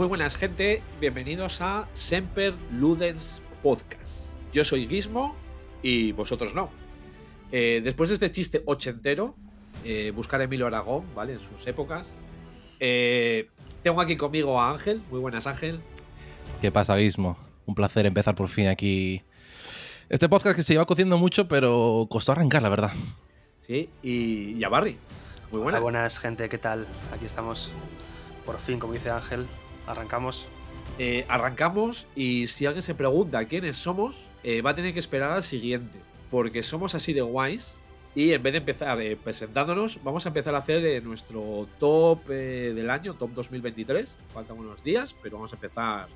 Muy buenas gente, bienvenidos a Semper Ludens Podcast. Yo soy Gizmo y vosotros no. Eh, después de este chiste ochentero, eh, buscar a Emilio Aragón, ¿vale? En sus épocas. eh, tengo aquí conmigo a Ángel. Muy buenas, Ángel. ¿Qué pasa, Guismo? Un placer empezar por fin aquí. Este podcast que se lleva cociendo mucho, pero costó arrancar, la verdad. Sí, y, y a Barry. Muy buenas. Hola, buenas gente, ¿qué tal? Aquí estamos. Por fin, como dice Ángel, arrancamos. Eh, arrancamos y si alguien se pregunta quiénes somos, eh, va a tener que esperar al siguiente. Porque somos así de guays. Y en vez de empezar eh, presentándonos, vamos a empezar a hacer nuestro top del año, top 2023. Faltan unos días, pero vamos a empezar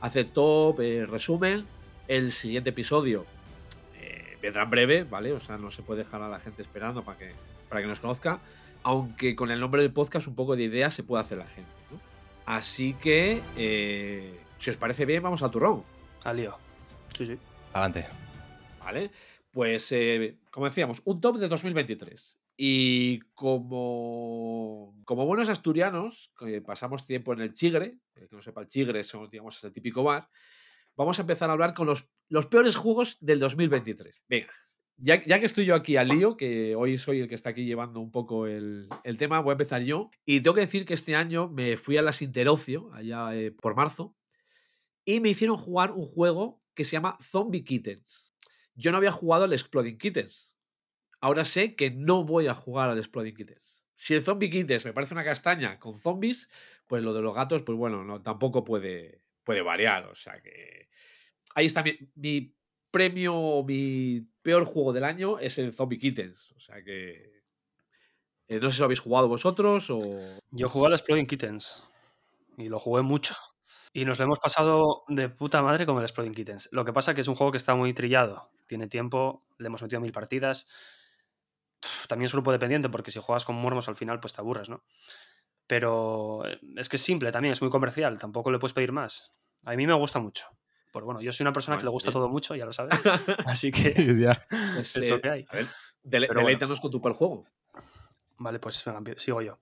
a hacer top, resumen. El siguiente episodio vendrá en breve, ¿vale? O sea, no se puede dejar a la gente esperando para que, para que nos conozca. Aunque con el nombre del podcast un poco de idea se puede hacer la gente, ¿no? Así que, eh, si os parece bien, vamos al turrón, Al lío. Sí, sí. Adelante. ¿vale? Pues, eh, como decíamos, un top de 2023. Y como, como buenos asturianos, que pasamos tiempo en el Chigre, el que no sepa el Chigre, somos, digamos, el típico bar, vamos a empezar a hablar con los, los peores juegos del 2023. Venga, ya, ya que estoy yo aquí al lío, que hoy soy el que está aquí llevando un poco el, el tema, voy a empezar yo. Y tengo que decir que este año me fui a las Interocio, allá eh, por marzo, y me hicieron jugar un juego que se llama Zombie Kittens. Yo no había jugado al Exploding Kittens. Ahora sé que no voy a jugar al Exploding Kittens. Si el Zombie Kittens me parece una castaña con zombies, pues lo de los gatos, pues bueno, no, tampoco puede, puede variar. O sea que. Ahí está mi premio, mi peor juego del año es el Zombie Kittens. O sea que. eh, no sé si lo habéis jugado vosotros o. Yo jugué al Exploding Kittens. Y lo jugué mucho. Y nos lo hemos pasado de puta madre con el Exploding Kittens. Lo que pasa que es un juego que está muy trillado. Tiene tiempo, le hemos metido mil partidas. También es grupo dependiente, porque si juegas con muermos al final, pues te aburres, ¿no? Pero eh, es que es simple también, es muy comercial. Tampoco le puedes pedir más. A mí me gusta mucho. Pues bueno, yo soy una persona que le gusta bien. todo mucho, ya lo sabes. Así que Ya. Pues, es eh, lo que hay. A ver, dele- Pero bueno. deleítanos con tu peor juego. Vale, pues venga, sigo yo.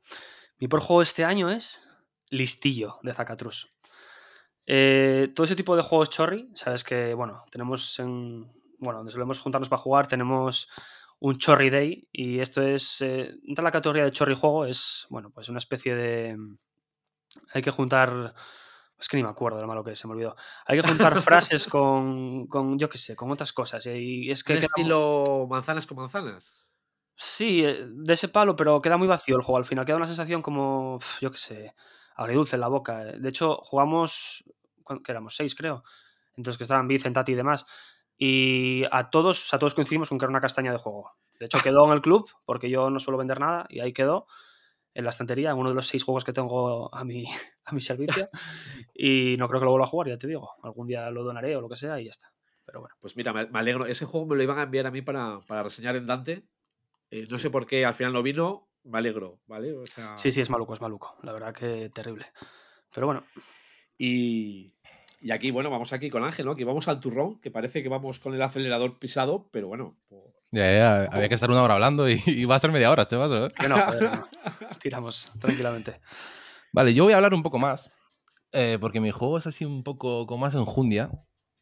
Mi por juego este año es Listillo, de Zacatrus. Eh, todo ese tipo de juegos chorri, sabes que, bueno, tenemos en. Bueno, donde solemos juntarnos para jugar, tenemos un Chorri Day. Y esto es. eh, entra en la categoría de Chorri Juego, es, bueno, pues una especie de. Hay que juntar. Es que ni me acuerdo lo malo que es, se me olvidó. Hay que juntar frases con, con, yo qué sé, con otras cosas. Y es que. ¿Qué queda- estilo manzanas con manzanas? Sí, eh, de ese palo, pero queda muy vacío el juego al final. Queda una sensación como, yo qué sé, agridulce en la boca. eh. De hecho, jugamos, ¿cuán- que éramos seis, creo. Entonces que estaban Vicen, Tati y demás. Y a todos, a todos coincidimos con que era una castaña de juego. De hecho, quedó en el club, porque yo no suelo vender nada, y ahí quedó, en la estantería, en uno de los seis juegos que tengo a mi, a mi servicio. Y no creo que lo vuelva a jugar, ya te digo. Algún día lo donaré o lo que sea y ya está. Pero bueno. Pues mira, me, alegro. Ese juego me lo iban a enviar a mí para, para reseñar en Dante. Eh, no Sí. sé por qué al final no vino. Me alegro, ¿vale? O sea, Sí, sí, es maluco, es maluco. La verdad que terrible. Pero bueno, Y, y aquí, bueno, vamos aquí con Ángel, ¿no? Que vamos al turrón, que parece que vamos con el acelerador pisado, pero bueno. por- Ya, ya, Había que estar una hora hablando y, y va a ser media hora este vaso, ¿eh? Que no, joder, no. Tiramos tranquilamente. Vale, yo voy a hablar un poco más. eh, porque mi juego es así un poco con más enjundia.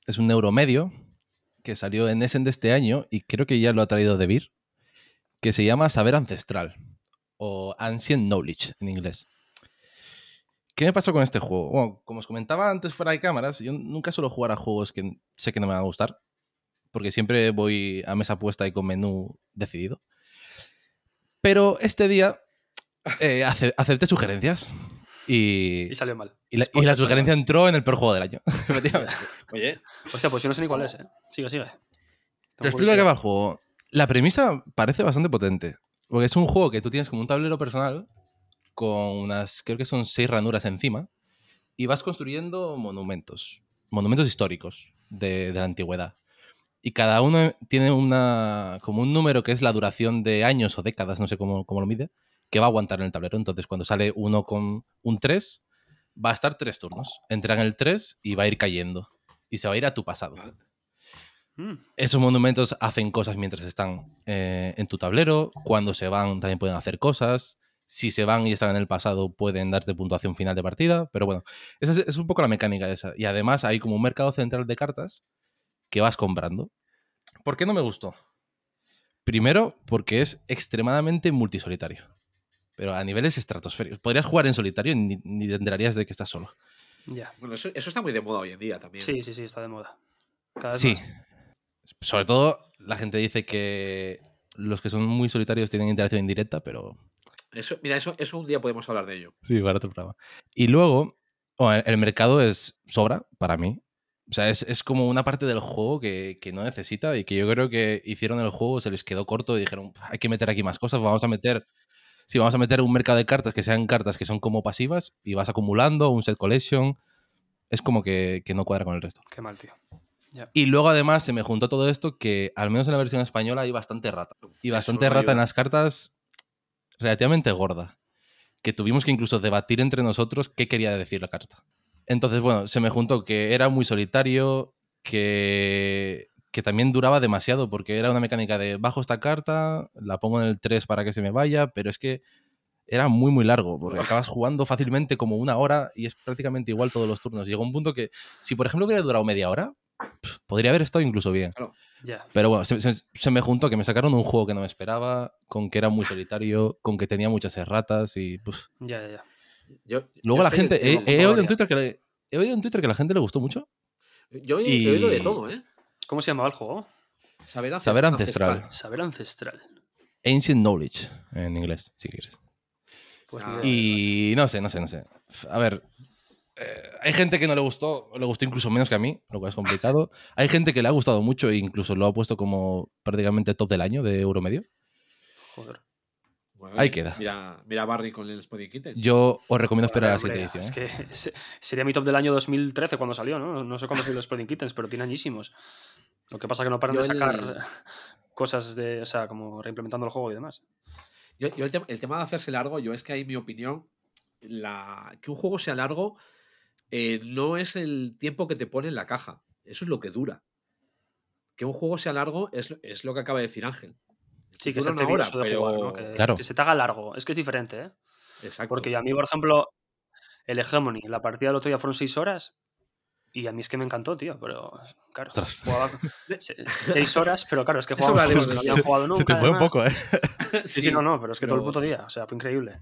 Es un euromedio que salió en Essen de este año y creo que ya lo ha traído De Beer, que se llama Saber Ancestral o Ancient Knowledge en inglés. ¿Qué me pasó con este juego? Bueno, como os comentaba antes fuera de cámaras, yo nunca suelo jugar a juegos que sé que no me van a gustar, porque siempre voy a mesa puesta y con menú decidido. Pero este día eh, ace- acepté sugerencias y, Y salió mal. y la, y la sugerencia entró en el peor juego del año. Efectivamente. Oye, Hostia, pues yo no sé ni cuál es, ¿eh? Sigue, sigue. Te explico qué va el juego. La premisa parece bastante potente. Porque es un juego que tú tienes como un tablero personal con unas, creo que son seis ranuras encima, y vas construyendo monumentos, monumentos históricos de, de la antigüedad. Y cada uno tiene una, como un número que es la duración de años o décadas, no sé cómo, cómo lo mide, que va a aguantar en el tablero. Entonces, cuando sale uno con un 3, va a estar tres turnos. Entra en el 3 y va a ir cayendo. Y se va a ir a tu pasado. vale. Mm, Esos monumentos hacen cosas mientras están eh, en tu tablero. Cuando se van también pueden hacer cosas. Si se van y están en el pasado pueden darte puntuación final de partida, pero bueno, esa es, es un poco la mecánica esa. Y además hay como un mercado central de cartas que vas comprando. ¿Por qué no me gustó? Primero, porque es extremadamente multisolitario. Pero a niveles estratosféricos. Podrías jugar en solitario y ni, ni te enterarías de que estás solo. Ya. Bueno, eso, eso está muy de moda hoy en día también. Sí, sí, sí, está de moda. Cada vez Sí. más. Sobre todo, la gente dice que los que son muy solitarios tienen interacción indirecta, pero Eso, mira, eso, eso un día podemos hablar de ello. Sí, para otro programa. Y luego, bueno, el mercado es sobra para mí. O sea, es, es como una parte del juego que, que no necesita y que yo creo que hicieron el juego, se les quedó corto y dijeron, hay que meter aquí más cosas, vamos a meter... Sí, vamos a meter un mercado de cartas que sean cartas que son como pasivas y vas acumulando un set collection. Es como que, que no cuadra con el resto. Qué mal, tío. Y luego además se me juntó todo esto que al menos en la versión española hay bastante rata. Y bastante rata en las cartas relativamente gorda. Que tuvimos que incluso debatir entre nosotros qué quería decir la carta. Entonces, bueno, se me juntó que era muy solitario, que, que también duraba demasiado, porque era una mecánica de bajo esta carta, la pongo en el 3 para que se me vaya, pero es que era muy, muy largo, porque acabas jugando fácilmente como una hora y es prácticamente igual todos los turnos. Llegó un punto que, si por ejemplo hubiera durado media hora, podría haber estado incluso bien. Pero bueno, se, se- se me juntó que me sacaron un juego que no me esperaba, con que era muy solitario, con que tenía muchas erratas y pues... Ya, ya, ya. Yo- Luego yo la gente... en- He, oído en. Twitter que le- he oído en Twitter que a la gente le gustó mucho. Yo he, oído de todo, ¿eh? ¿Cómo se llamaba el juego? Saber, Saber ancestral. Saber ancestral. Ancient Knowledge, en inglés, si quieres. Pues Ah. Y no sé, no sé, no sé. A ver, eh, hay gente que no le gustó, o le gustó incluso menos que a mí, lo cual es complicado. Hay gente que le ha gustado mucho e incluso lo ha puesto como prácticamente top del año de Euromedio. Joder. Bueno, Ahí queda. Mira, mira a Barry con el Spotting Kitten. Yo os recomiendo esperar a la Hombre, siguiente edición. Es ¿eh? que sería mi top del año 2013 cuando salió, ¿no? No sé cuándo salió los Spreading Kittens, pero tiene añísimos. Lo que pasa es que no paran Yo de sacar el- cosas de. O sea, como reimplementando el juego y demás. Yo, yo el, tema, el tema de hacerse largo, yo es que hay mi opinión, la, que un juego sea largo eh, no es el tiempo que te pone en la caja, eso es lo que dura. Que un juego sea largo es, lo- es lo que acaba de decir Ángel. Sí, que se una hora, de pero- jugar, ¿no? Que, Claro. que se te haga largo. Es que es diferente, ¿eh? Exacto. Porque a mí, por ejemplo, el Hegemony, la partida del otro día fueron seis horas. Y a mí es que me encantó, tío, pero claro, Ostras. jugaba se- seis horas, pero claro, es que jugaba que no habían jugado nunca. Se te fue un poco, ¿eh? Sí, sí, no, no, pero es que todo el puto día, o sea, fue increíble.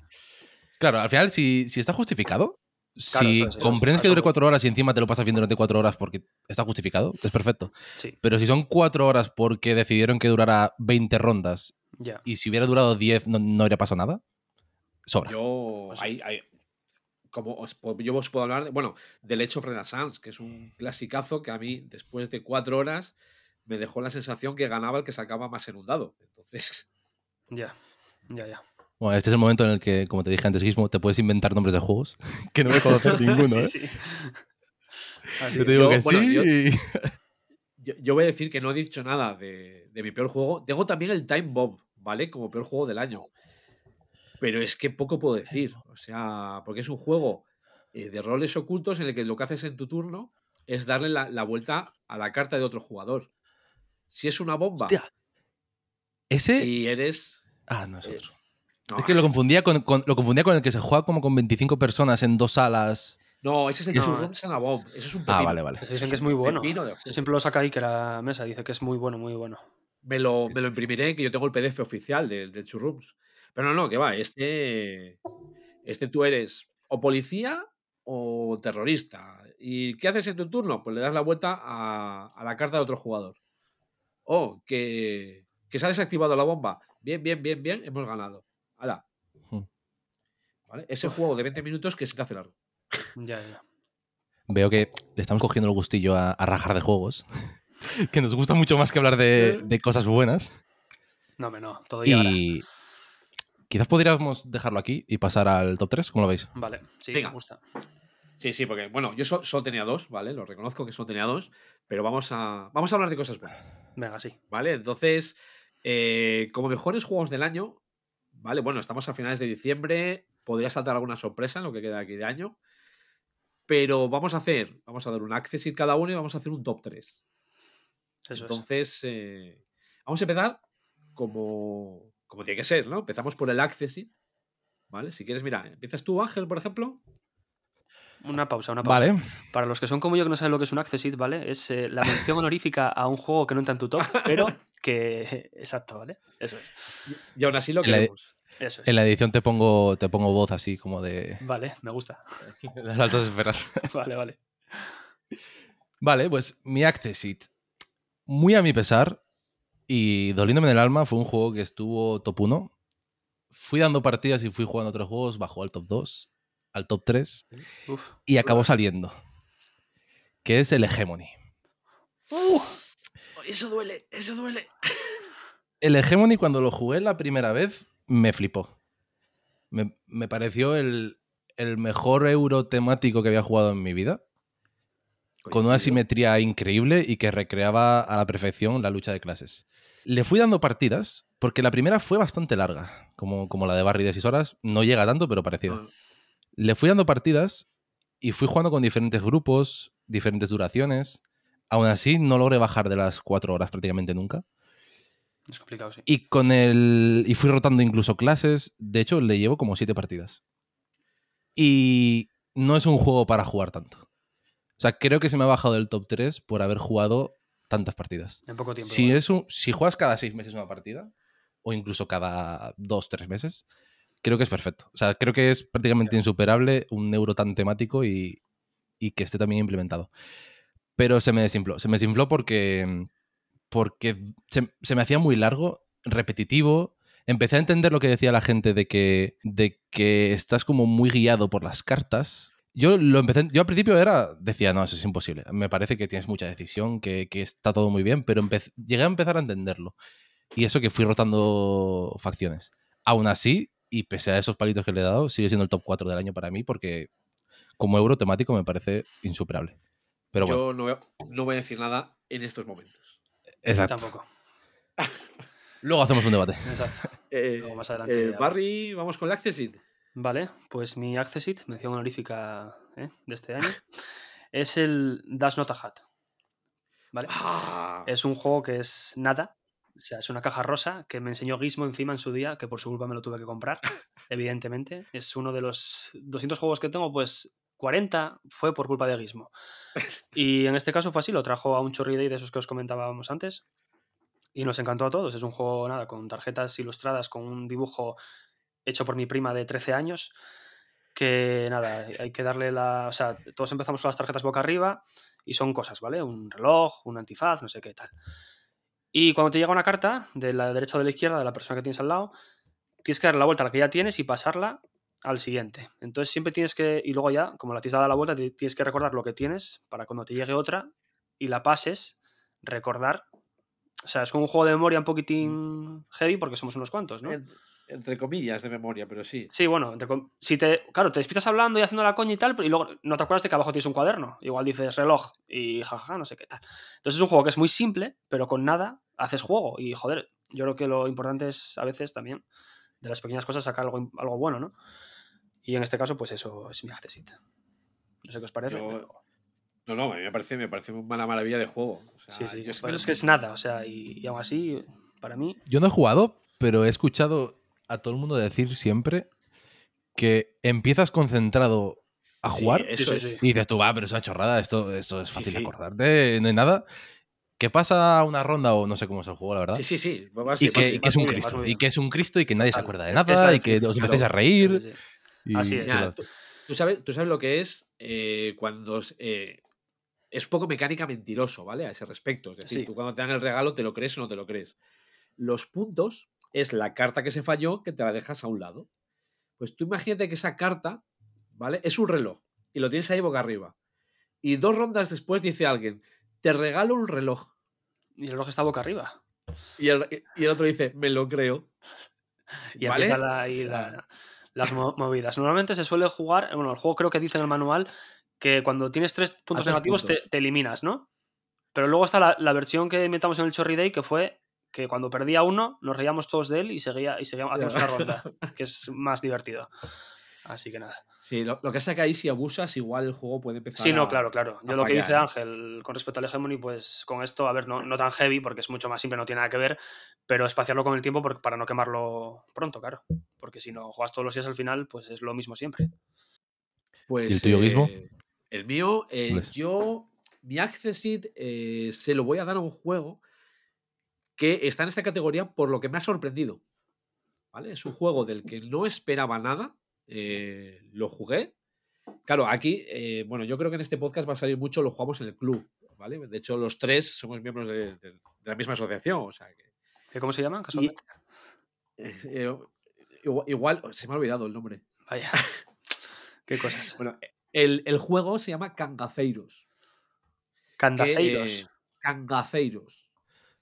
Claro, al final, si, si está justificado, si es, eso es, comprendes que eso dure cuatro horas y encima te lo pasas bien durante cuatro horas porque está justificado, es perfecto. Sí, Pero si son cuatro horas porque decidieron que durara 20 rondas ya. y si hubiera durado 10 no, no habría pasado nada, sobra. Yo, Pues hay- hay- como os puedo- yo os puedo hablar, de- bueno, del of Renaissance, que es un clasicazo que a mí, después de cuatro horas, me dejó la sensación que ganaba el que sacaba más en un dado. Entonces, Ya, ya, ya. Bueno, este es el momento en el que, como te dije antes, Gizmo, te puedes inventar nombres de juegos que no voy a conocer ninguno, sí, ¿eh? sí. Así Yo te digo Yo- que bueno, sí. yo- y- yo, yo voy a decir que no he dicho nada de, de mi peor juego. Tengo también el Time Bomb, ¿vale? Como peor juego del año. Pero es que poco puedo decir. O sea, porque es un juego eh, de roles ocultos en el que lo que haces en tu turno es darle la, la vuelta a la carta de otro jugador. Si es una bomba Hostia. Ese. y eres. Ah, no es eh, otro. No, Es que lo confundía con, con- lo confundía con el que se juega como con 25 personas en dos salas. no, ese es el No. True Room Sana Bomb. Ese es un Ah, pepino. vale, vale. Ese dicen que es muy bueno. De Yo siempre lo saca ahí que la mesa dice que es muy bueno, muy bueno. Me lo, me lo imprimiré, que yo tengo el PDF oficial del de Two Rooms. Pero no, no, que va, este. Este tú eres o policía o terrorista. ¿Y qué haces en tu turno? Pues le das la vuelta a, a la carta de otro jugador. Oh, que, que se ha desactivado la bomba. Bien, bien, bien, bien, hemos ganado. Hmm. ¿Vale? Ese juego de 20 minutos que se te hace largo. Ya, ya. Veo que le estamos cogiendo el gustillo a, a rajar de juegos. que nos gusta mucho más que hablar de, de cosas buenas. No, me no, todo. Y quizás podríamos dejarlo aquí y pasar al top 3, ¿cómo lo veis? Vale, sí, Venga. me gusta. Sí, sí, porque, bueno, yo so- solo tenía dos, ¿vale? Lo reconozco que solo tenía dos, pero vamos a, vamos a hablar de cosas buenas. Venga, sí. ¿Vale? Entonces, eh, como mejores juegos del año, ¿vale? Bueno, estamos a finales de diciembre, podría saltar alguna sorpresa en lo que queda aquí de año, pero vamos a hacer, vamos a dar un accessit cada uno y vamos a hacer un top 3. Eso es. Entonces, eh, vamos a empezar como, como tiene que ser, ¿no? Empezamos por el accessit, ¿vale? Si quieres, mira, empiezas tú, Ángel, por ejemplo. Una pausa, una pausa. Vale. Para los que son como yo que no saben lo que es un Accessit, ¿vale? Es eh, la mención honorífica a un juego que no entra en tu top, pero que. Exacto, ¿vale? Eso es. Y aún así lo En la- queremos. Eso es. En la edición te pongo, te pongo voz así, como de Vale, me gusta. las altas esferas. Vale, vale. Vale, pues mi Accessit, muy a mi pesar y doliéndome en el alma, fue un juego que estuvo top 1. Fui dando partidas y fui jugando otros juegos, bajó al top 2, al top 3 Uf. y acabó saliendo. Que es el Hegemony. Eso duele, eso duele. El Hegemony cuando lo jugué la primera vez me flipó. Me, me pareció el, el mejor euro temático que había jugado en mi vida. con una simetría increíble y que recreaba a la perfección la lucha de clases. Le fui dando partidas, porque la primera fue bastante larga, como, como la de Barry de 6 horas, no llega tanto, pero parecido. Le fui dando partidas y fui jugando con diferentes grupos, diferentes duraciones. Aún así, no logré bajar de las 4 horas prácticamente nunca. Es complicado, sí. Y con el. Y fui rotando incluso clases. De hecho, le llevo como 7 partidas. Y no es un juego para jugar tanto. O sea, creo que se me ha bajado del top 3 por haber jugado tantas partidas. En poco tiempo. Si, igual. es un, si juegas cada 6 meses una partida, o incluso cada 2-3 meses, creo que es perfecto. O sea, creo que es prácticamente insuperable un euro tan temático y, y que esté también implementado. Pero se me desinfló. Se me desinfló porque, porque se, se me hacía muy largo, repetitivo. Empecé a entender lo que decía la gente de que, de que estás como muy guiado por las cartas. Yo lo empecé, yo al principio era, decía, no, eso es imposible. Me parece que tienes mucha decisión, que, que está todo muy bien, pero empe- llegué a empezar a entenderlo. Y eso que fui rotando facciones. Aún así, y pese a esos palitos que le he dado, sigue siendo el top 4 del año para mí porque como euro temático me parece insuperable. Pero bueno, Yo no, voy a- no voy a decir nada en estos momentos. exacto. Tampoco. Luego hacemos un debate. Exacto. Eh, Luego más adelante eh, Barry, vamos con el Accessit. Vale, pues mi Accessit, mención honorífica ¿eh? de este año, es el Dash Not a Hat. ¿Vale? Ah, Es un juego que es nada. O sea, es una caja rosa que me enseñó Gizmo encima en su día, que por su culpa me lo tuve que comprar, evidentemente. Es uno de los 200 juegos que tengo, pues 40 fue por culpa de Gizmo. Y en este caso fue así, lo trajo a un chorri de esos que os comentábamos antes. Y nos encantó a todos. Es un juego, nada, con tarjetas ilustradas, con un dibujo hecho por mi prima de 13 años. Que nada, hay que darle la. O sea, todos empezamos con las tarjetas boca arriba y son cosas, ¿vale? Un reloj, un antifaz, no sé qué tal. Y cuando te llega una carta de la derecha o de la izquierda de la persona que tienes al lado, tienes que dar la vuelta a la que ya tienes y pasarla al siguiente. Entonces siempre tienes que, y luego ya, como la tienes dado la vuelta, tienes que recordar lo que tienes para cuando te llegue otra y la pases, recordar. O sea, es como un juego de memoria un poquitín heavy porque somos unos cuantos, ¿no? En- entre comillas de memoria, pero sí. Sí, bueno, entre com- si te, claro, te despistas hablando y haciendo la coña y tal, pero y luego no te acuerdas de que abajo tienes un cuaderno. Igual dices reloj y jajaja, no sé qué tal. Entonces es un juego que es muy simple, pero con nada haces juego. Y joder, yo creo que lo importante es a veces también de las pequeñas cosas sacar algo, algo bueno, ¿no? Y en este caso, pues eso es mi accessit. No sé qué os parece. Yo- pero- No, no, a mí me parece, me parece una maravilla de juego. O sea, sí, sí. yo Pero es que es nada, o sea, y, y aún así, para mí, Yo no he jugado, pero he escuchado a todo el mundo decir siempre que empiezas concentrado a jugar Sí, y dices tú, va, pero es una chorrada, esto, esto es fácil sí. acordarte, no hay nada. Que pasa una ronda o no sé cómo es el juego, la verdad. Sí, sí, sí. vas y, que, y que es un bien, Cristo. Y que es un Cristo y que nadie se acuerda de Es que es nada y que os empecéis a reír. sí, sí. y- Así es. Tú, tú sabes, tú sabes lo que es eh, cuando es, eh, es poco mecánica mentiroso, ¿vale? A ese respecto. Es decir, Sí. tú cuando te dan el regalo te lo crees o no te lo crees. Los puntos es la carta que se falló que te la dejas a un lado. Pues tú imagínate que esa carta, ¿vale? Es un reloj y lo tienes ahí boca arriba. Y dos rondas después dice alguien, te regalo un reloj. Y el reloj está boca arriba. Y el, y el otro dice, me lo creo. Y ¿Vale? empiezan la- ahí O sea, la- las mo- movidas. Normalmente se suele jugar, bueno, el juego creo que dice en el manual que cuando tienes tres puntos tres negativos te-. Te, eliminas, ¿no? Pero luego está la, la versión que inventamos en el Chorri Day que fue que cuando perdía uno nos reíamos todos de él y seguía y seguíamos hacíamos una ronda, que es más divertido. Así que nada. Sí, lo, lo que pasa es que ahí si abusas, igual el juego puede empezar Sí, no, a- claro, claro. Yo lo que dice fallar. Ángel con respecto al Hegemony, pues con esto, a ver, no, no tan heavy, porque es mucho más simple, no tiene nada que ver, pero espaciarlo con el tiempo para no quemarlo pronto, claro. Porque si no juegas todos los días al final, pues es lo mismo siempre. Pues, ¿Y el tuyo, Guismo? eh, El mío, eh, ¿Cuál es? yo, mi Accessit eh, se lo voy a dar a un juego que está en esta categoría por lo que me ha sorprendido. ¿Vale? Es un juego del que no esperaba nada. eh, lo jugué. Claro, aquí, eh, bueno, yo creo que en este podcast va a salir mucho, lo jugamos en el club. ¿Vale? De hecho, los tres somos miembros de, de- de la misma asociación. O sea que. ¿Qué, ¿Cómo se llama? Casualmente. eh, eh, igual, igual- se me ha olvidado el nombre. Vaya. Qué cosas. Bueno, el, el juego se llama Cangaceiros. eh, Cangaceiros.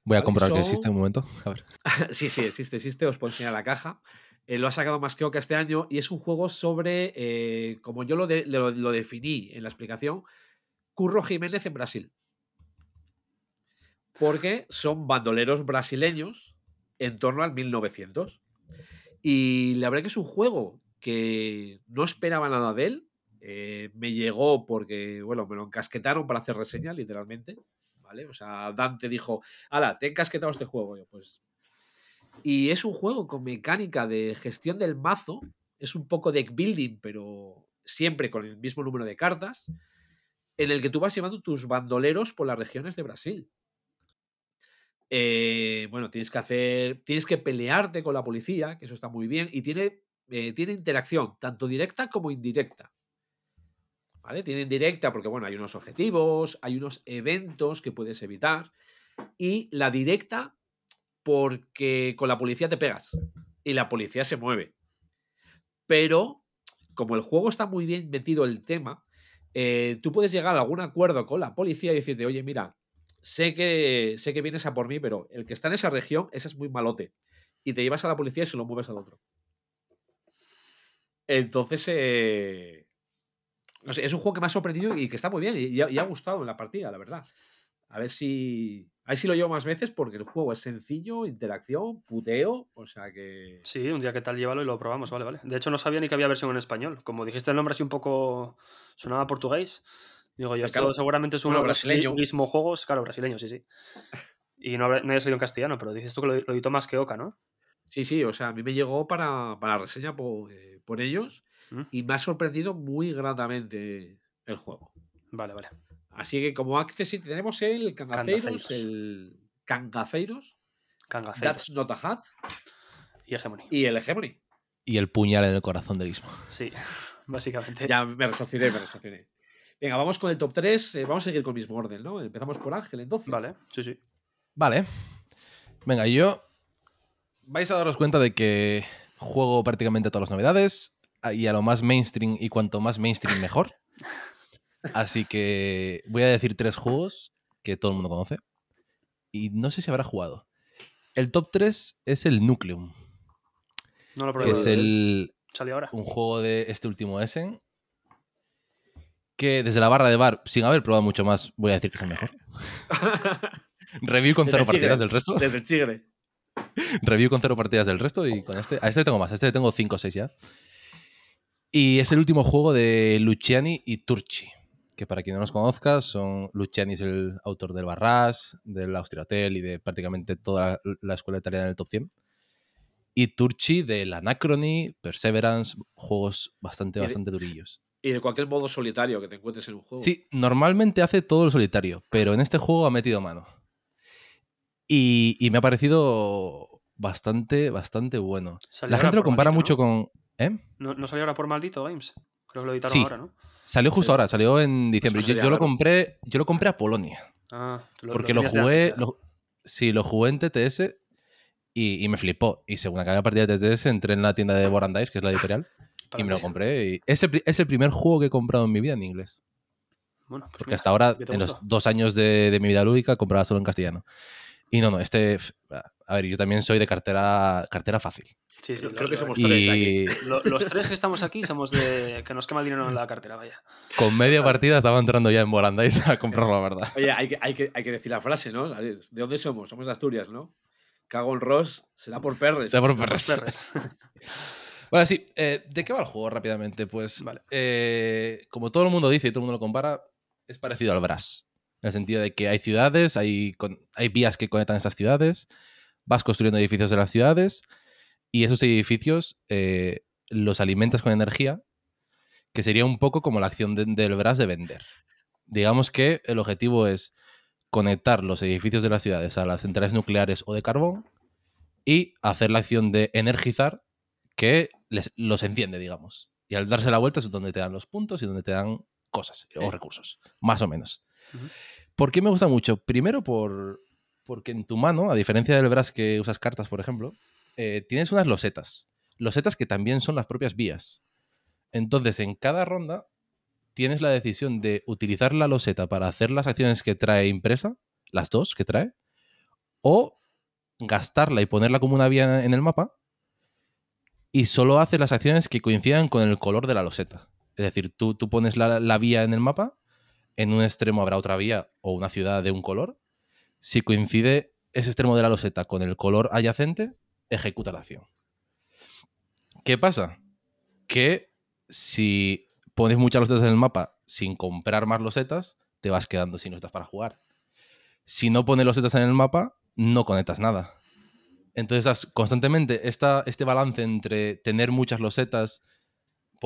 Voy a Vale, comprobar que son- existe un momento. A ver. sí, sí, existe, existe. Os puedo enseñar la caja. Eh, lo ha sacado más que Oca este año y es un juego sobre, eh, como yo lo, de- lo, lo definí en la explicación, Curro Jiménez en Brasil. Porque son bandoleros brasileños en torno al 1900. Y la verdad que es un juego que no esperaba nada de él. Eh, me llegó porque, bueno, me lo encasquetaron para hacer reseña, literalmente. O sea, Dante dijo, ala, te he encasquetado este juego. Yo, pues. Y es un juego con mecánica de gestión del mazo. Es un poco deck building, pero siempre con el mismo número de cartas. En el que tú vas llevando tus bandoleros por las regiones de Brasil. Eh, bueno, tienes que hacer. Tienes que pelearte con la policía, que eso está muy bien. Y tiene, eh, tiene interacción, tanto directa como indirecta. ¿Vale? Tiene indirecta porque, bueno, hay unos objetivos, hay unos eventos que puedes evitar. Y la directa porque con la policía te pegas. Y la policía se mueve. Pero, como el juego está muy bien metido el tema, eh, tú puedes llegar a algún acuerdo con la policía y decirte, oye, mira, sé que, sé que vienes a por mí, pero el que está en esa región, ese es muy malote. Y te llevas a la policía y se lo mueves al otro. Entonces, eh, no sé, es un juego que me ha sorprendido y que está muy bien y, y ha, y ha gustado en la partida, la verdad. A ver si. A ver si lo llevo más veces porque el juego es sencillo, interacción, puteo. O sea que. Sí, un día que tal llévalo y lo probamos, vale, vale. De hecho, no sabía ni que había versión en español. Como dijiste el nombre así un poco. sonaba portugués. Digo yo, esto claro. seguramente es uno Bueno, de los brasileño. mismos juegos. Claro, brasileño, sí, sí. Y no, no haya salido en castellano, pero dices tú que lo, lo editó más que Oca, ¿no? Sí, sí, o sea, a mí me llegó para, para reseña por, eh, por ellos Mm. y me ha sorprendido muy gratamente el juego. Vale, vale. Así que como Access tenemos el Cangaceiros, Cangaceiros. el Cangaceiros. That's Not a Hat Y Hegemony. y el Hegemony. Y el puñal en el corazón de Guismo. Sí, básicamente. Ya me resociné, me resociné. Venga, vamos con el top 3. vamos a seguir con el mismo orden, ¿no? Empezamos por Ángel, entonces. Vale, sí, sí. Vale. Venga, yo. Vais a daros cuenta de que juego prácticamente todas las novedades y a lo más mainstream y cuanto más mainstream mejor. Así que voy a decir tres juegos que todo el mundo conoce y no sé si habrá jugado. El top 3 es el Nucleum, No lo que probé. es el, Salió ahora. un juego de este último Essen que desde la barra de bar, sin haber probado mucho más, voy a decir que es el mejor. Review con Desde cero partidas del resto. Desde el Chigre. Review con cero partidas del resto y con este. A este tengo más, a este tengo 5 o 6 ya. Y es el último juego de Luciani y Turci. Que para quien no los conozca, son. Luciani es el autor del Barras, del Austria Hotel y de prácticamente toda la, la escuela italiana del top 100. Y Turci del Anachrony, Perseverance, juegos bastante, bastante durillos. Y de cualquier modo solitario que te encuentres en un juego. Sí, normalmente hace todo el solitario, pero en este juego ha metido mano. Y, y me ha parecido bastante, bastante bueno. Salió La gente lo compara mucho con. ¿Eh? ¿no? ¿No, salió ahora por Maldito Games? Creo que lo editaron Sí. ahora, ¿no? Salió justo Sí. ahora, salió en diciembre. Eso Yo, lo compré, yo lo compré a Polonia. Ah, tú Porque lo, de jugué. Lo, sí, lo jugué en TTS y, y me flipó. Y según acabé la partida de TTS, entré en la tienda de Borandais, que es la editorial, y me lo compré. Y es, el, pri- es el primer juego que he comprado en mi vida en inglés. Bueno, pues Porque mira, hasta ahora, ¿qué te en los dos años de, de mi vida lúdica, compraba solo en castellano. Y no, no, este. A ver, yo también soy de cartera, cartera fácil. Sí, sí, Creo lo- que somos tres aquí. Y lo- los tres que estamos aquí somos de que nos quema el dinero en la cartera, vaya. con media partida estaba entrando ya en Borandais a comprarlo, la verdad. Oye, hay que, hay, que, hay que decir la frase, ¿no? ¿De dónde somos? Somos de Asturias, ¿no? Cago en Ross, será por perres. Sea por perres. perres. Bueno, sí, eh, ¿de qué va el juego rápidamente? Pues, Vale. eh, como todo el mundo dice y todo el mundo lo compara, es parecido al Brass. En el sentido de que hay ciudades, hay, con- hay vías que conectan esas ciudades, vas construyendo edificios de las ciudades y esos edificios eh, los alimentas con energía, que sería un poco como la acción de- del Brass de vender. Digamos que el objetivo es conectar los edificios de las ciudades a las centrales nucleares o de carbón y hacer la acción de energizar que les- los enciende, digamos. Y al darse la vuelta es donde te dan los puntos y donde te dan cosas o Sí. recursos, más o menos. ¿Por qué me gusta mucho? Primero por, porque en tu mano, a diferencia del Brass que usas cartas, por ejemplo, eh, tienes unas losetas. Losetas que también son las propias vías. Entonces, en cada ronda tienes la decisión de utilizar la loseta para hacer las acciones que trae impresa, las dos que trae, o gastarla y ponerla como una vía en el mapa y solo hace las acciones que coincidan con el color de la loseta. Es decir, tú, tú pones la, la vía en el mapa, en un extremo habrá otra vía o una ciudad de un color. Si coincide ese extremo de la loseta con el color adyacente, ejecuta la acción. ¿Qué pasa? Que si pones muchas losetas en el mapa sin comprar más losetas, te vas quedando sin losetas para jugar. Si no pones losetas en el mapa, no conectas nada. Entonces, constantemente este balance entre tener muchas losetas,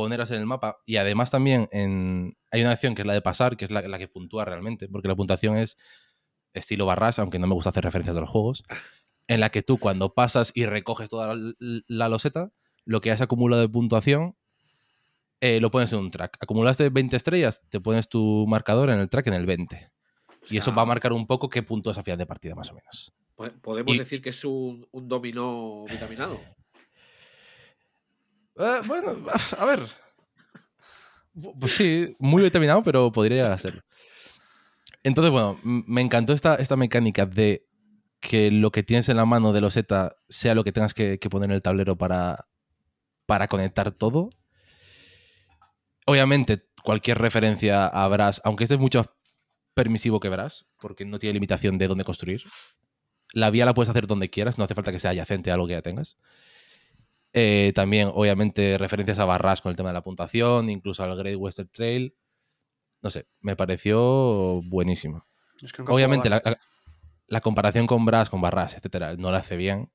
ponerlas en el mapa y además también en, hay una acción que es la de pasar, que es la, la que puntúa realmente, porque la puntuación es estilo barras, aunque no me gusta hacer referencias de los juegos, en la que tú cuando pasas y recoges toda la, la loseta, lo que has acumulado de puntuación eh, lo pones en un track. Acumulaste 20 estrellas, te pones tu marcador en el track en el 20. Y eso va a marcar un poco qué punto es a final de partida, más o menos. po- Podemos y- decir que es un, un dominó vitaminado. Eh, bueno, a ver. Pues sí, muy determinado, pero podría llegar a serlo. Entonces, bueno, me encantó esta, esta mecánica de que lo que tienes en la mano de loseta sea lo que tengas que, poner en el tablero para, para conectar todo. Obviamente, cualquier referencia a aunque este es mucho más permisivo que Brass, porque no tiene limitación de dónde construir. La vía la puedes hacer donde quieras, no hace falta que sea adyacente a algo que ya tengas. Eh, también, obviamente, referencias a Barras con el tema de la puntuación, incluso al Great Western Trail. No sé, me pareció buenísimo. Es que Obviamente, la, comparación con Brass, con Barras, etcétera, no la hace bien.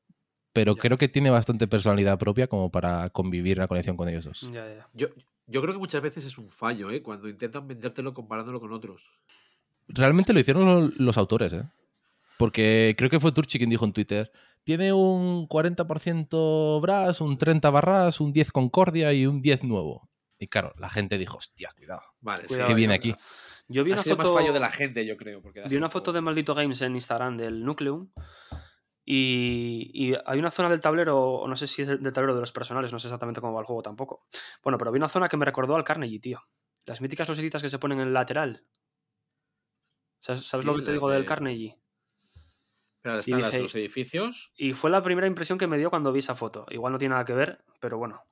Pero Ya. creo que tiene bastante personalidad propia como para convivir en la conexión con ellos dos. Brass. Ya, ya. Yo, yo creo que muchas veces es un fallo, ¿eh? Cuando intentan vendértelo comparándolo con otros. Realmente lo hicieron lo- los autores, ¿eh? Porque creo que fue Turchi quien dijo en Twitter: tiene un 40% Brass, un 30 Barras, un 10 Concordia y un 10 nuevo. Y claro, la gente dijo: hostia, cuidado. Vale, Cuidado, ¿Qué ahí, viene cuidado. aquí? Yo vi Ha una sido foto. más fallo de la gente, yo creo. Porque Vi una foto de Maldito Games en Instagram del Nucleum. Y, y hay una zona del tablero, o no sé si es del tablero de los personales, no sé exactamente cómo va el juego tampoco. Bueno, pero vi una zona que me recordó al Carnegie, tío. Las míticas losetitas que se ponen en el lateral. ¿Sabes, sabes lo que te digo del de- Carnegie? Pero están dije- los edificios. Y fue la primera impresión que me dio cuando vi esa foto. Igual no tiene nada que ver, pero bueno.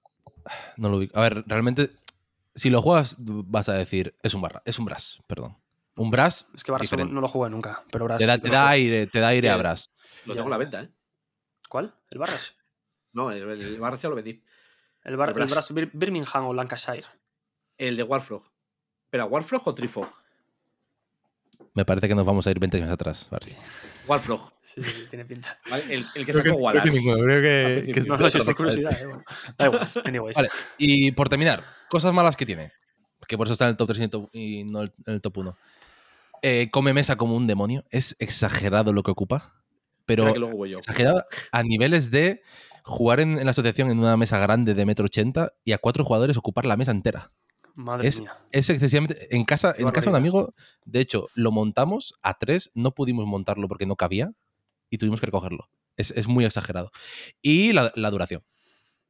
No lo vi. A ver, realmente, si lo juegas, vas a decir: es un barra, es un Brass, perdón. Un Brass Es que Barras no, lo jugué nunca, pero Brass te da, te aire, te da aire a. Brass. Lo tengo a la venta, ¿eh? ¿Cuál? ¿El Barras? No, el, el Barras ya lo vendí. El, Bar- El el Brass. Brass Bir- Birmingham o Lancashire. El de Warfrog. ¿Pero Warfrog o Trifog? Me parece que nos vamos a ir 20 años atrás. Warfrog. Sí, sí, sí, tiene pinta. ¿vale? El, el que sacó Wallace. creo que- que, que- No, no, si es por curiosidad. eh, bueno. Da igual, anyways. Vale, y por terminar, cosas malas que tiene. Que por eso está en el top 3 y top- no en el top 1. Eh, come mesa como un demonio. Es exagerado lo que ocupa. Pero Espera que luego voy yo. exagerado a niveles de jugar en, en la asociación en una mesa grande de metro ochenta y a cuatro jugadores ocupar la mesa entera. Madre es- mía. Es excesivamente. En casa, Qué en casa de un amigo, de hecho, lo montamos a tres, no pudimos montarlo porque no cabía y tuvimos que recogerlo. Es, es muy exagerado. Y la, la duración.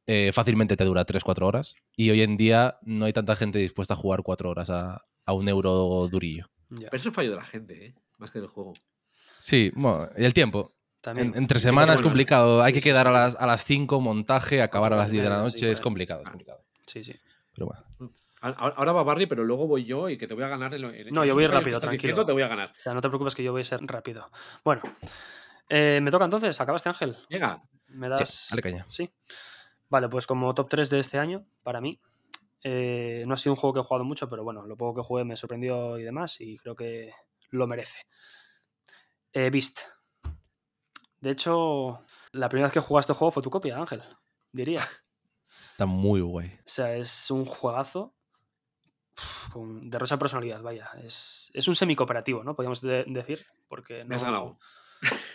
Eh, fácilmente te dura 3-4 horas y hoy en día no hay tanta gente dispuesta a jugar 4 horas a, a un euro durillo. Ya. Pero eso es fallo de la gente, ¿eh? Más que del juego. Sí, bueno, y el tiempo. También. En- entre semanas es complicado. Hay que sí, quedar a las, a las 5, montaje, acabar a las 10 de la noche. Es complicado, es complicado. Sí, sí. Pero bueno. Ahora va Barry, pero luego voy yo y que te voy a ganar en lo en- No, yo voy rápido, tranquilo. diciendo, te voy a ganar. O sea, no te preocupes que yo voy a ser rápido. Bueno, eh, me toca entonces. ¿Acabaste, Ángel? Llega. Me Sí, das. dale caña. Sí. Vale, pues como top 3 de este año, para mí, eh, no ha sido un juego que he jugado mucho, pero bueno, lo poco que jugué me sorprendió y demás, y creo que lo merece. Eh, Beast. De hecho, la primera vez que jugaste este juego fue tu copia, Ángel, diría. Está muy guay. O sea, es un juegazo de personalidad, vaya. Es, es un semi-cooperativo, ¿no? Podríamos de- decir. Porque Me has no- ganado.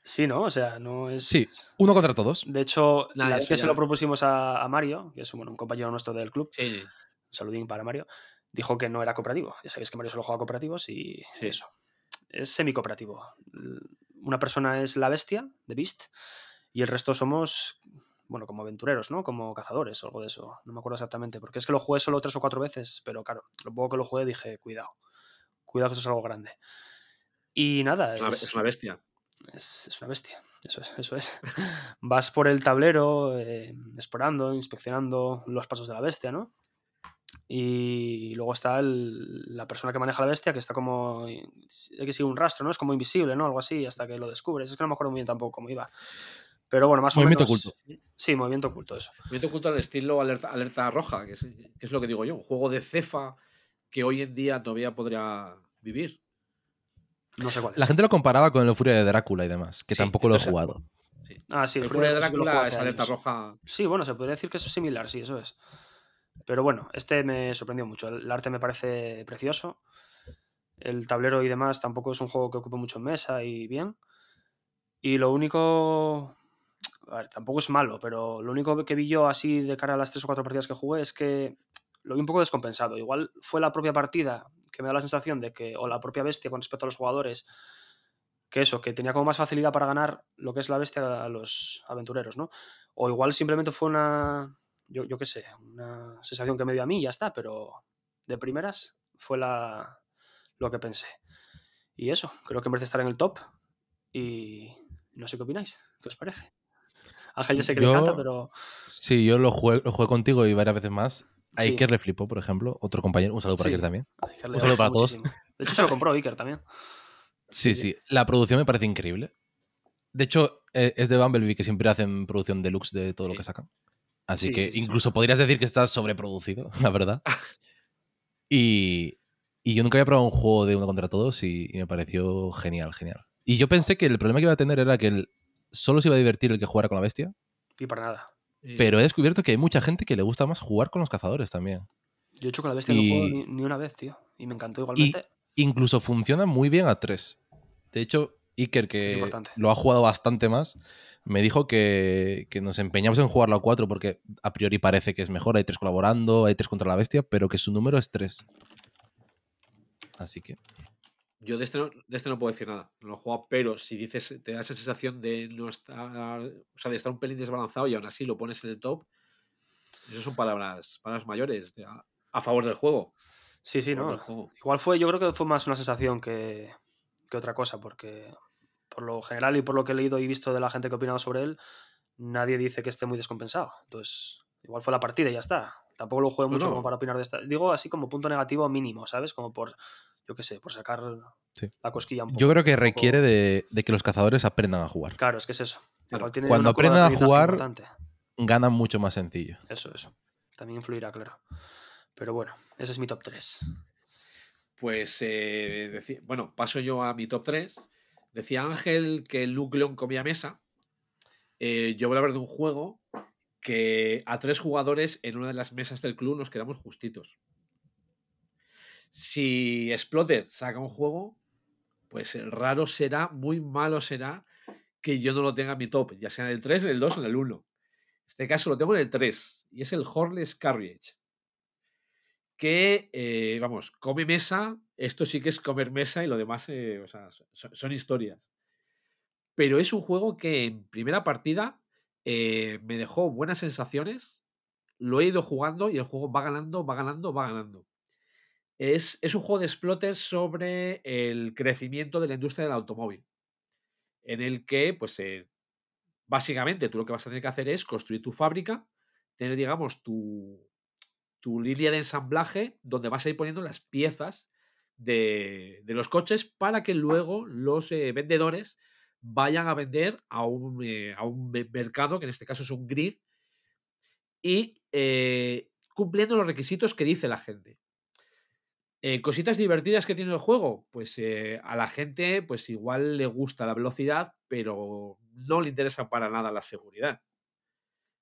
Sí, ¿no? O sea, no es. Sí, uno contra todos. De hecho, Nada, la vez que se lo propusimos a, a Mario, que es bueno, un compañero nuestro del club, Sí, un saludín para Mario, dijo que no era cooperativo. Ya sabéis que Mario solo juega cooperativos y Sí. eso. Es semi-cooperativo. Una persona es la bestia, de Beast, y el resto somos, bueno, como aventureros, ¿no? Como cazadores o algo de eso. No me acuerdo exactamente, porque es que lo jugué solo tres o cuatro veces, pero claro, lo poco que lo jugué dije, cuidado, cuidado que eso es algo grande. Y nada, es una, es- es una bestia. es, es una bestia, eso es. Eso es. Vas por el tablero eh, explorando, inspeccionando los pasos de la bestia, ¿no? Y luego está el- la persona que maneja la bestia, que está como. Hay que seguir un rastro, ¿no? Es como invisible, ¿no? Algo así, hasta que lo descubres. Es que no me acuerdo muy bien tampoco cómo iba. Pero bueno, más o Movimiento menos. oculto. Sí, movimiento oculto, eso. Movimiento oculto al estilo alerta, alerta roja, que es, que es lo que digo yo. Un juego de cefa que hoy en día todavía podría vivir. No sé cuál es. La gente lo comparaba con el Furia de Drácula y demás, que Sí, tampoco lo he jugado. Sí. Ah, sí, el el Furia de Drácula es alerta años. roja. Sí, bueno, se podría decir que es similar, sí, eso es. Pero bueno, este me sorprendió mucho. El arte me parece precioso. El tablero y demás tampoco es un juego que ocupe mucho en mesa y bien. Y lo único. Tampoco es malo, pero lo único que vi yo así de cara a las tres o cuatro partidas que jugué es que lo vi un poco descompensado. Igual fue la propia partida que me da la sensación de que, o la propia bestia con respecto a los jugadores, que eso, que tenía como más facilidad para ganar lo que es la bestia a los aventureros, ¿no? O igual simplemente fue una, yo, yo qué sé, una sensación que me dio a mí y ya está, pero de primeras fue la, lo que pensé. Y eso, creo que merece estar en el top y no sé qué opináis, ¿qué os parece? Ángel ya sé que le Yo- encanta, pero Sí, yo lo jugué, lo jugué contigo y varias veces más. A Sí. Iker le flipó, por ejemplo. Otro compañero. Un saludo para Sí. Iker también. Iker Un saludo para todos. De hecho, se lo compró Iker también. Sí, sí. La producción me parece increíble. De hecho, eh, es de Bumblebee que siempre hacen producción deluxe de todo lo que sacan. Así Sí, que incluso podrías decir que está sobreproducido, la verdad. Y, y yo nunca había probado un juego de uno contra todos y, y me pareció genial, genial. Y yo pensé que el problema que iba a tener era que el- solo se iba a divertir el que jugara con la bestia, Y para nada. Y- pero he descubierto que hay mucha gente que le gusta más jugar con los cazadores también. Yo he hecho con la bestia no Y- juego ni, ni una vez, tío. Y me encantó igualmente. Incluso funciona muy bien a tres. De hecho, Iker, que lo ha jugado bastante más, me dijo que, que nos empeñamos en jugarlo a cuatro porque a priori parece que es mejor. Hay tres colaborando, hay tres contra la bestia, pero que su número es tres. Así que. Yo de este, no, de este no puedo decir nada. No lo he jugado, pero si dices, te da esa sensación de no estar. O sea, de estar un pelín desbalanzado y aún así lo pones en el top. Esas son palabras, palabras mayores de- a, a favor del juego. Sí, sí, no. Igual fue, yo creo que fue más una sensación que, que otra cosa, porque por lo general y por lo que he leído y visto de la gente que ha opinado sobre él, nadie dice que esté muy descompensado. Entonces, igual fue la partida y ya está. Tampoco lo No, mucho no. como para opinar de esta. Digo así como punto negativo mínimo, ¿sabes? Como por, yo qué sé, por sacar Sí. la cosquilla un poco. Yo creo que requiere de, de que los cazadores aprendan a jugar. Claro, es que es eso. Claro. Cuando aprendan a jugar- importante. Ganan mucho más sencillo. Eso, eso. También influirá, claro. Pero bueno, ese es mi top 3. Pues, eh, bueno, paso yo a mi top 3. Decía Ángel que el núcleo comía mesa. Eh, yo voy a hablar de un juego que a tres jugadores en una de las mesas del club nos quedamos justitos. Si Exploter saca un juego, pues raro será, muy malo será que yo no lo tenga en mi top, ya sea en el 3, en el 2 o en el 1. En este caso lo tengo en el 3 y es el Horless Carriage que, eh, vamos, come mesa, esto sí que es comer mesa y lo demás, eh, son historias. Pero es un juego que en primera partida eh, me dejó buenas sensaciones, lo he ido jugando y el juego va ganando, va ganando, va ganando. Es, es un juego de exploter sobre el crecimiento de la industria del automóvil, en el que, pues, eh, básicamente tú lo que vas a tener que hacer es construir tu fábrica, tener, digamos, tu, tu línea de ensamblaje donde vas a ir poniendo las piezas de, de los coches para que luego los eh, vendedores vayan a vender a un, eh, a un me- mercado, que en este caso es un grid, y eh, cumpliendo los requisitos que dice la gente. Eh, cositas divertidas que tiene el juego, pues a la gente pues igual le gusta la velocidad, pero no le interesa para nada la seguridad.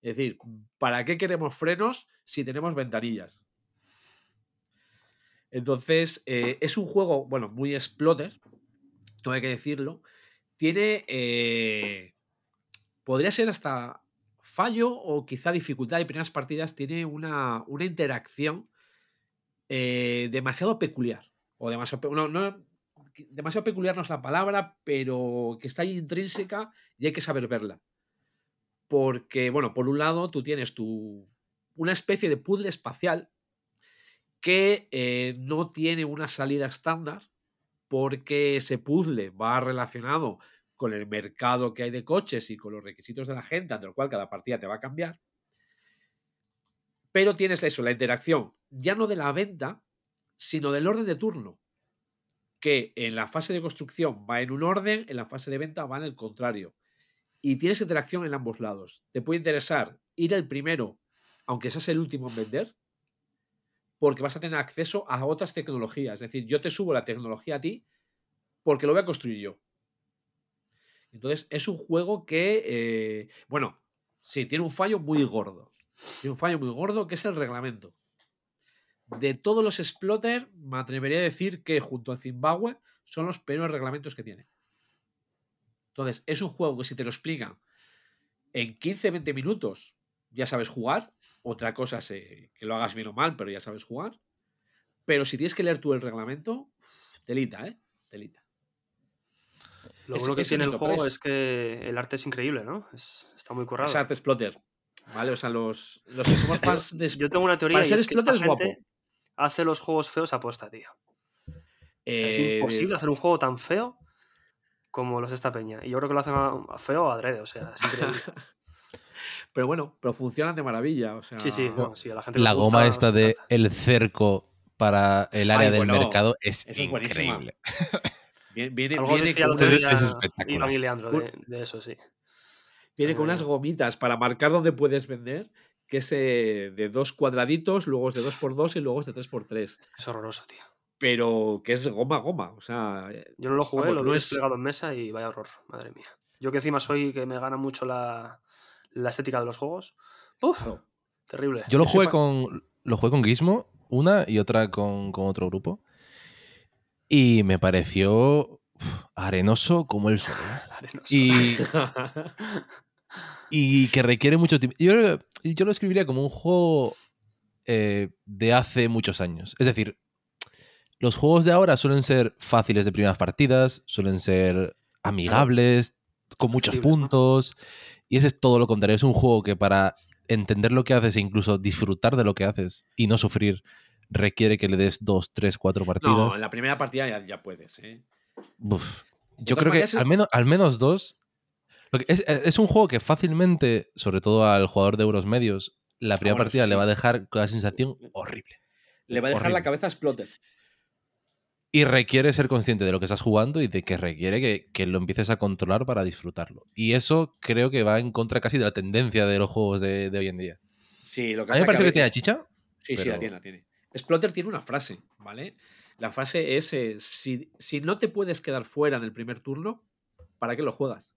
Es decir, ¿para qué queremos frenos si tenemos ventanillas? Entonces, es un juego, bueno, muy exploter, tengo que decirlo. Tiene, eh, podría ser hasta fallo o quizá dificultad de primeras partidas, tiene una, una interacción eh, demasiado peculiar. O demasiado, no, demasiado peculiar no es la palabra, pero que está ahí intrínseca y hay que saber verla. Porque, bueno, por un lado tú tienes tu, una especie de puzzle espacial que eh, no tiene una salida estándar porque ese puzzle va relacionado con el mercado que hay de coches y con los requisitos de la gente, ante lo cual cada partida te va a cambiar. Pero tienes eso, la interacción, ya no de la venta, sino del orden de turno, que en la fase de construcción va en un orden, en la fase de venta va en el contrario. Y tienes interacción en ambos lados. Te puede interesar ir el primero, aunque seas el último en vender, porque vas a tener acceso a otras tecnologías. Es decir, yo te subo la tecnología a ti porque lo voy a construir yo. Entonces, es un juego que, eh, bueno, sí, tiene un fallo muy gordo. Tiene un fallo muy gordo que es el reglamento. De todos los Exploter, me atrevería a decir que junto a Zimbabue son los peores reglamentos que tiene. Entonces, es un juego que si te lo explican en 15-20 minutos, ya sabes jugar. Otra cosa es eh, que lo hagas bien o mal, pero ya sabes jugar. Pero si tienes que leer tú el reglamento, telita, ¿eh? Telita. Lo bueno que tiene el juego es que el arte es increíble, ¿no? Es- está muy currado. Es arte exploter. ¿Vale? O sea, los, los que somos fans de. Yo tengo una teoría Para y ser es que esta exploter es guapo. gente hace los juegos feos aposta, tío. O sea, es eh, imposible hacer un juego tan feo como los de esta peña. Y yo creo que lo hacen a, a feo adrede, o sea, es increíble. Pero bueno, pero funcionan de maravilla. O sea, Sí, sí, no, sí, a la gente La goma gusta, esta de el cerco para el área Ay, del bueno, mercado es increíble. Viene, viene, Algo viene decía con el otro Es- espectacular. Iván y Leandro Un- de, de eso, sí. viene con unas gomitas para marcar dónde puedes vender, que es eh, de dos cuadraditos, luego es de 2x2 y luego es de 3x3. Es, que es horroroso, tío. Pero que es goma goma. O sea, Yo no lo jugué, Vamos, lo no vi es- desplegado en mesa y vaya horror, madre mía. Yo que encima soy que me gana mucho la, la estética de los juegos. ¡Uf! no. Terrible. Yo lo Yo jugué fan- con. Lo jugué con Gizmo, una y otra con, con otro grupo. Y me pareció uf, arenoso como el sol. Arenoso. Y, y que requiere mucho tiempo. Yo, lo escribiría como un juego eh, de hace muchos años. Es decir, los juegos de ahora suelen ser fáciles de primeras partidas, suelen ser amigables, con muchos puntos. Y ese es todo lo contrario. Es un juego que para entender lo que haces e incluso disfrutar de lo que haces y no sufrir requiere que le des dos, tres, cuatro partidas. no, en la primera partida ya, ya puedes. ¿eh? Uf. Yo creo que al menos, al menos dos. lo que es, es un juego que fácilmente, sobre todo al jugador de euros medios, la primera bueno, partida sí, le va a dejar con la sensación horrible. Le va a dejar la cabeza exploter. Y requiere ser consciente de lo que estás jugando y de que requiere que, que lo empieces a controlar para disfrutarlo. Y eso creo que va en contra casi de la tendencia de los juegos de, de hoy en día. Sí, lo que A mí me parece que tiene chicha. Sí, sí, la tiene, la tiene. Exploter tiene una frase, ¿vale? La frase es: eh, si, si no te puedes quedar fuera en el primer turno, ¿para qué lo juegas?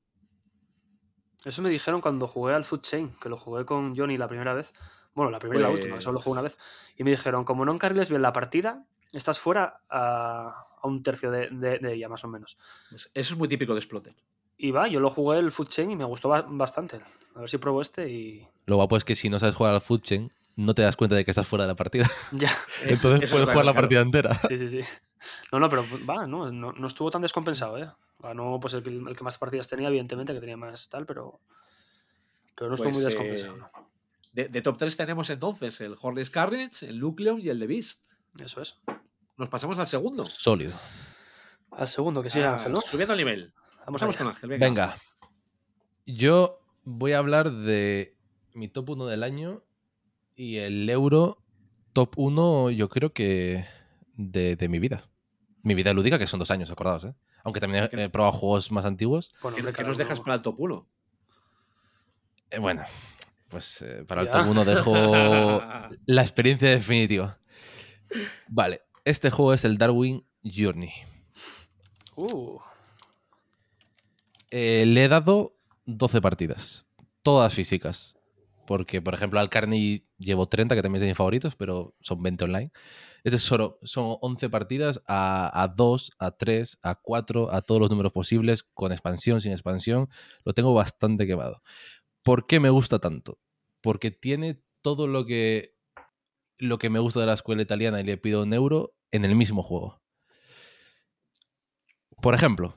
Eso me dijeron cuando jugué al Food Chain, que lo jugué con Johnny la primera vez. Bueno, la primera y la última, que solo lo jugué una vez. Y me dijeron, como no encarriles bien la partida, estás fuera a, a un tercio de, de- de ella, más o menos. Pues eso es muy típico de Exploter. Y va, yo lo jugué el Food Chain y me gustó ba- bastante. A ver si pruebo este y. Lo guapo es que si no sabes jugar al Food Chain, no te das cuenta de que estás fuera de la partida. Ya. Entonces Eso puedes es jugar la claro. partida entera. Sí, sí, sí. No, no, pero va, no, no, no estuvo tan descompensado, ¿eh? Ganó pues el, que- el que más partidas tenía, evidentemente, que tenía más tal, pero. Pero no estuvo Pues, muy eh, descompensado, ¿no? De, de top 3 tenemos entonces el Hornets Carnage, el Nucleum y el The Beast. Eso es. Nos pasamos al segundo. Sólido. Al segundo, que sigue Ah, Ángel, ¿no? Subiendo el nivel. Vamos Vamos con Ángel, venga. Venga. Yo voy a hablar de mi top 1 del año y el euro top 1, yo creo que de, de mi vida. Mi vida lúdica, que son dos años, acordaos, ¿eh? Aunque también he, he probado juegos más antiguos. Bueno, ¿Qué, nos dejas para el top 1? Eh, bueno, Pues eh, para el Ya. top 1 dejo la experiencia definitiva. Vale, este juego es el Darwin Journey. Uh, Eh, le he dado 12 partidas, todas físicas. Porque, por ejemplo, al Carney llevo 30, que también es de mis favoritos, pero son 20 online. Este solo son 11 partidas a, a 2, a 3, a 4, a todos los números posibles, con expansión, sin expansión. Lo tengo bastante quemado. ¿Por qué me gusta tanto? Porque tiene todo lo que, lo que me gusta de la escuela italiana y le pido un euro en el mismo juego. Por ejemplo,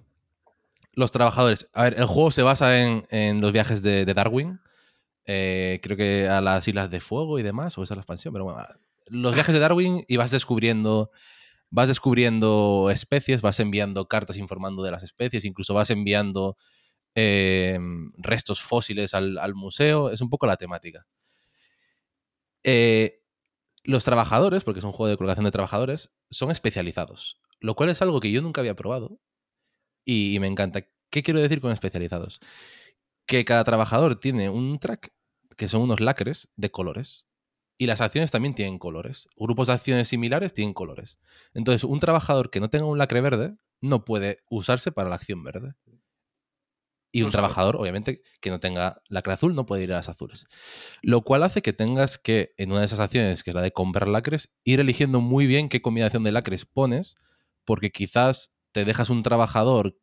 los trabajadores. A ver, el juego se basa en, los viajes de, de Darwin. eh, creo que a las Islas de Fuego y demás, o esa es la expansión, pero bueno. Los viajes de Darwin y vas descubriendo. Vas descubriendo especies, vas enviando cartas informando de las especies, incluso vas enviando eh, restos fósiles al, al museo. Es un poco la temática. Eh, los trabajadores, porque es un juego de colocación de trabajadores, son especializados. Lo cual es algo que yo nunca había probado y, me encanta. ¿Qué quiero decir con especializados? Que cada trabajador tiene un track, que son unos lacres de colores. Y las acciones también tienen colores. Grupos de acciones similares tienen colores. Entonces, un trabajador que no tenga un lacre verde no puede usarse para la acción verde. Y un trabajador, obviamente, que no tenga lacre azul no puede ir a las azules. Lo cual hace que tengas que, en una de esas acciones, que es la de comprar lacres, ir eligiendo muy bien qué combinación de lacres pones, porque quizás te dejas un trabajador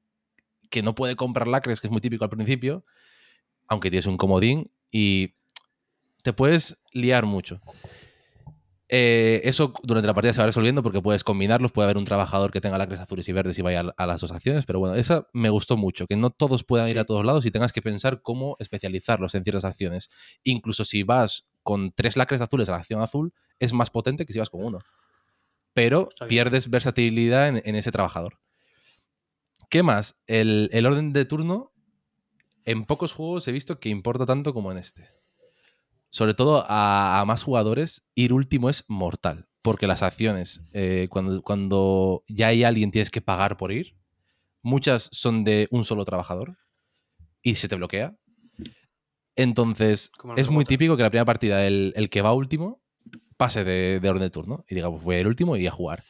que no puede comprar lacres, que es muy típico al principio, aunque tienes un comodín, y te puedes liar mucho. Eh, eso durante la partida se va resolviendo porque puedes combinarlos, puede haber un trabajador que tenga lacres azules y verdes y vaya a- a las dos acciones, pero bueno, esa me gustó mucho, que no todos puedan ir a todos lados y tengas que pensar cómo especializarlos en ciertas acciones. Incluso si vas con tres lacres azules a la acción azul, es más potente que si vas con uno. Pero pierdes versatilidad en, en ese trabajador. ¿Qué más? El, el orden de turno, en pocos juegos he visto que importa tanto como en este. Sobre todo a, a más jugadores, ir último es mortal. Porque las acciones, eh, cuando, cuando ya hay alguien tienes que pagar por ir, muchas son de un solo trabajador y se te bloquea. Entonces, es muy típico que la primera partida, el, el que va último, pase de, de orden de turno y diga, pues voy el último y a jugar.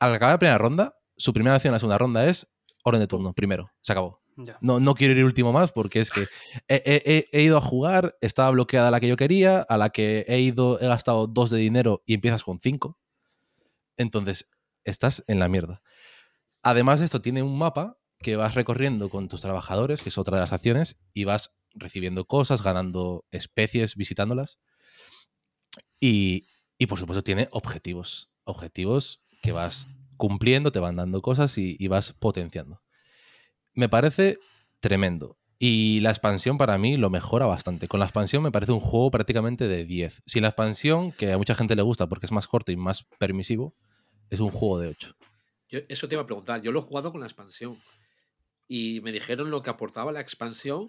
Al acabar la primera ronda, su primera acción en la segunda ronda es orden de turno, primero, se acabó. No, no quiero ir último más porque es que he- he ido a jugar, estaba bloqueada la que yo quería, a la que he ido, he gastado dos de dinero y empiezas con cinco. Entonces, estás en la mierda. Además de esto, tiene un mapa que vas recorriendo con tus trabajadores, que es otra de las acciones, y vas recibiendo cosas, ganando especies, visitándolas. Y, y, por supuesto tiene objetivos. Objetivos que vas cumpliendo, te van dando cosas y, y vas potenciando. Me parece tremendo. Y la expansión para mí lo mejora bastante. Con la expansión me parece un juego prácticamente de 10. Si la expansión, que a mucha gente le gusta porque es más corto y más permisivo, es un juego de 8. Yo- eso te iba a preguntar. Yo lo he jugado con la expansión. Y me dijeron lo que aportaba la expansión.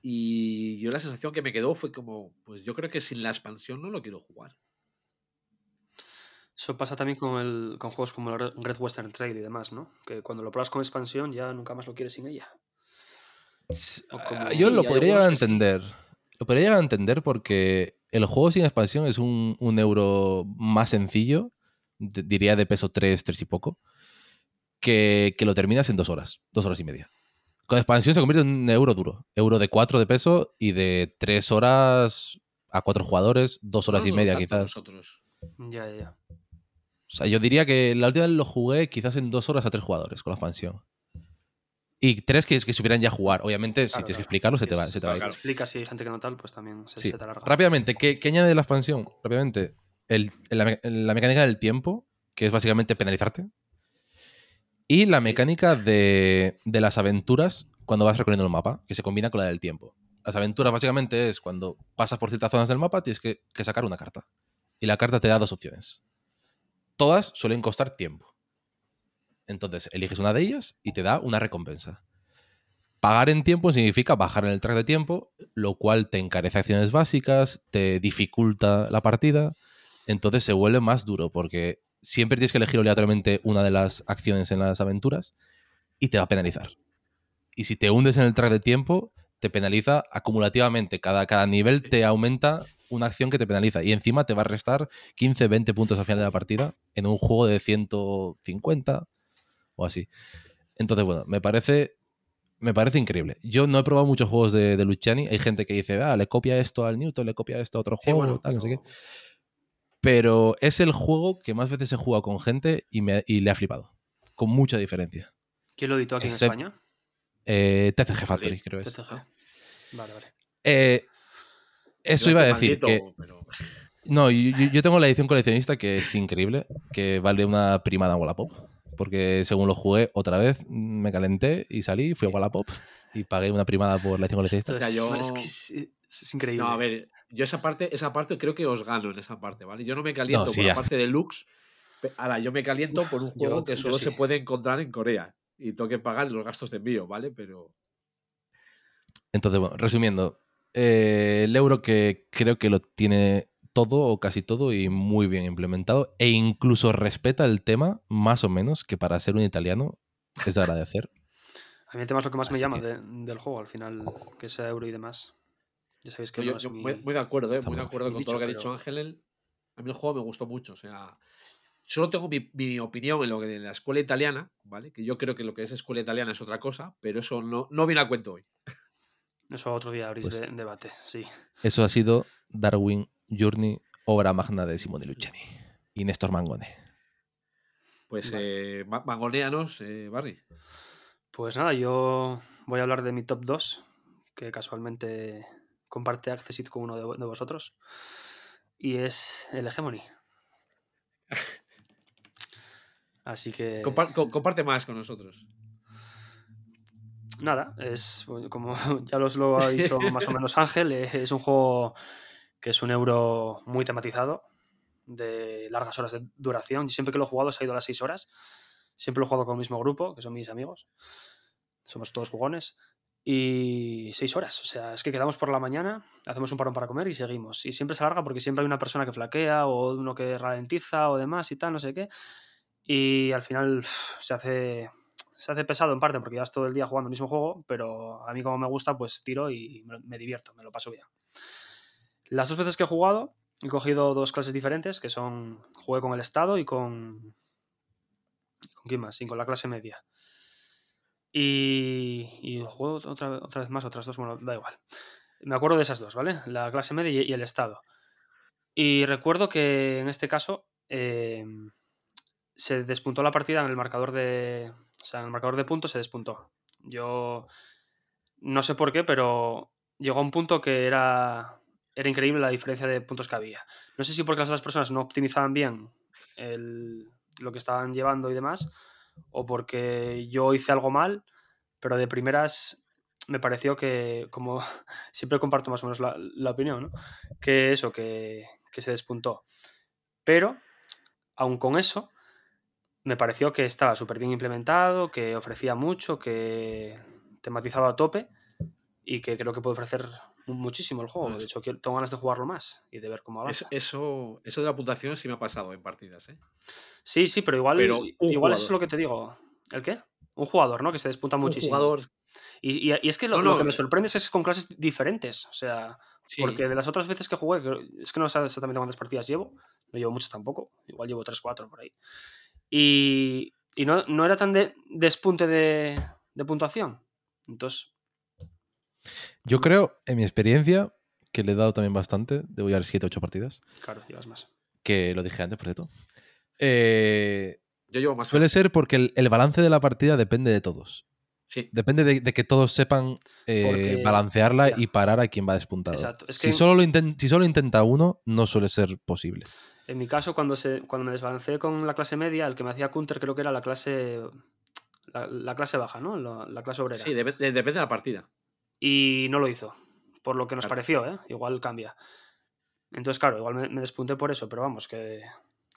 Y yo la sensación que me quedó fue como, pues yo creo que sin la expansión no lo quiero jugar. Eso pasa también con, el, con juegos como el Red Western Trail y demás, ¿no? Que cuando lo pruebas con expansión ya nunca más lo quieres sin ella. Yo lo podría llegar a entender. Lo podría llegar a entender porque el juego sin expansión es un, un euro más sencillo, diría de peso 3, 3 y poco, que, que lo terminas en dos horas, dos horas y media. Con expansión se convierte en un euro duro, euro de 4 de peso y de 3 horas a 4 jugadores, dos horas No y media quizás. nosotros. Ya, ya, ya. O sea, yo diría que la última vez lo jugué quizás en dos horas a tres jugadores con la expansión. Y tres que, que supieran ya jugar. Obviamente, si Claro, tienes que claro. explicarlo, se te va, se te va a ir. Si hay gente que no tal, pues también se, Sí. se te alarga. Rápidamente, ¿qué, qué añade la expansión? Rápidamente, el- la, me- la mecánica del tiempo, que es básicamente penalizarte. Y la mecánica de, de las aventuras cuando vas recorriendo el mapa, que se combina con la del tiempo. Las aventuras básicamente es cuando pasas por ciertas zonas del mapa, tienes que, que sacar una carta. Y la carta te da dos opciones. Todas suelen costar tiempo. Entonces, eliges una de ellas y te da una recompensa. Pagar en tiempo significa bajar en el track de tiempo, lo cual te encarece acciones básicas, te dificulta la partida, entonces se vuelve más duro porque siempre tienes que elegir obligatoriamente una de las acciones en las aventuras y te va a penalizar. Y si te hundes en el track de tiempo, te penaliza acumulativamente. Cada, cada nivel te aumenta una acción que te penaliza. Y encima te va a restar 15, 20 puntos al final de la partida en un juego de 150 o así. Entonces, bueno, me parece. Me parece increíble. Yo no he probado muchos juegos de, de Luciani. Hay gente que dice, ah, le copia esto al Newton, le copia esto a otro Sí, juego, bueno, tal, no sé qué. pero- es el juego que más veces he jugado con gente y, me, y le ha flipado. Con mucha diferencia. ¿Quién lo editó aquí en España? Eh, TCG Factory, creo que es. TCG. Vale, vale. Eh, eso iba a decir. maldito, Que, pero- no, yo, tengo la edición coleccionista que es increíble, que vale una primada en Wallapop. Porque según lo jugué otra vez, me calenté y salí, fui a Wallapop y pagué una primada por la edición coleccionista. Es, yo- es que es, es increíble. No, a ver, yo esa parte, esa parte creo que os gano en esa parte, ¿vale? Yo no me caliento No, sí, por ya. la parte de Lux. Ahora, yo me caliento por un Yo- juego que solo sí. se puede encontrar en Corea. Y tengo que pagar los gastos de envío, ¿vale? Pero. Entonces, bueno, resumiendo, eh, el euro que creo que lo tiene todo o casi todo y muy bien implementado e incluso respeta el tema más o menos que para ser un italiano es de agradecer. A mí el tema es lo que más me llama que- de- del juego, al final, que sea euro y demás. Ya sabéis que yo, no es yo mi- muy, muy de acuerdo, ¿eh? Muy de acuerdo con todo lo que ha dicho Ángel. A mí el juego me gustó mucho. O sea, solo tengo mi, mi opinión en lo que de la escuela italiana, ¿vale? Que yo creo que lo que es escuela italiana es otra cosa, pero eso no, no viene a cuento hoy. Eso otro día abrís Pues- de- debate, sí. Eso ha sido Darwin Journey, obra magna de Simone Luciani y Néstor Mangone. Pues Vale. eh, ma- mangonéanos, eh, Barry. Pues nada, yo voy a hablar de mi top 2, que casualmente comparte Accessit con uno de, vo- de vosotros. Y es el Hegemony. Así que. Compar- co- comparte más con nosotros. Nada, es como ya os lo ha dicho más o menos Ángel, eh, es un juego que es un euro muy tematizado, de largas horas de duración. Siempre que lo he jugado se ha ido a las 6 horas. Siempre lo he jugado con el mismo grupo, que son mis amigos. Somos todos jugones. Y 6 horas, o sea, es que quedamos por la mañana, hacemos un parón para comer y seguimos. Y siempre se alarga porque siempre hay una persona que flaquea o uno que ralentiza o demás y tal, no sé qué. Y al final se hace se hace pesado en parte porque ya es todo el día jugando el mismo juego, pero a mí como me gusta, pues tiro y me, divierto, me lo paso bien. Las dos veces que he jugado, he cogido dos clases diferentes, que son, jugué con el Estado y con... ¿Con quién más? Y con la clase media. Y, y juego otra, otra vez más, otras dos, bueno, da igual. Me acuerdo de esas dos, ¿vale? La clase media y, y el Estado. Y recuerdo que en este caso eh, se despuntó la partida en el marcador de. O sea, en el marcador de puntos se despuntó. Yo no sé por qué, pero llegó a un punto que era, era increíble la diferencia de puntos que había. No sé si porque las otras personas no optimizaban bien el- lo que estaban llevando y demás, o porque yo hice algo mal, pero de primeras me pareció que, como siempre comparto más o menos la, la opinión, ¿no? que eso, que, que se despuntó. Pero, aun con eso, me pareció que estaba súper bien implementado, que ofrecía mucho, que tematizaba a tope y que creo que puede ofrecer mu- muchísimo el juego. Pues- De hecho, quiero- tengo ganas de jugarlo más y de ver cómo avanza. eso, eso de la puntuación sí me ha pasado en partidas, ¿eh? Sí, sí, pero igual, Pero un igual eso es lo que te digo. ¿El qué? Un jugador, ¿no? Que se despunta Un muchísimo. jugador. Y, y- y es que lo, No, lo no, que me eh. sorprende es que con clases diferentes. O sea, sí. porque de las otras veces que jugué, es que no sé exactamente cuántas partidas llevo, no llevo muchas tampoco, igual llevo 3, 4 por ahí. Y, y no, no era tan de despunte de, de puntuación. Entonces, Yo creo, en mi experiencia, que le he dado también bastante, debo llevar 7 8 partidas, claro, llevas más. que lo dije antes, por cierto. Eh, Yo llevo más. suele ser porque el, el balance de la partida depende de todos. Sí. Depende de, de que todos sepan eh, Porque- balancearla y parar a quien va despuntado. Exacto. Es si, solo lo inten- si solo intenta uno, no suele ser posible. En mi caso, cuando, se, cuando me desbalanceé con la clase media, el que me hacía counter creo que era la clase la, la clase baja, ¿no? La, la clase obrera. Sí, dep- de- depende de la partida. Y no lo hizo, por lo que nos Claro. pareció, ¿eh? Igual cambia. Entonces, claro, igual me, me despunté por eso, pero vamos, que,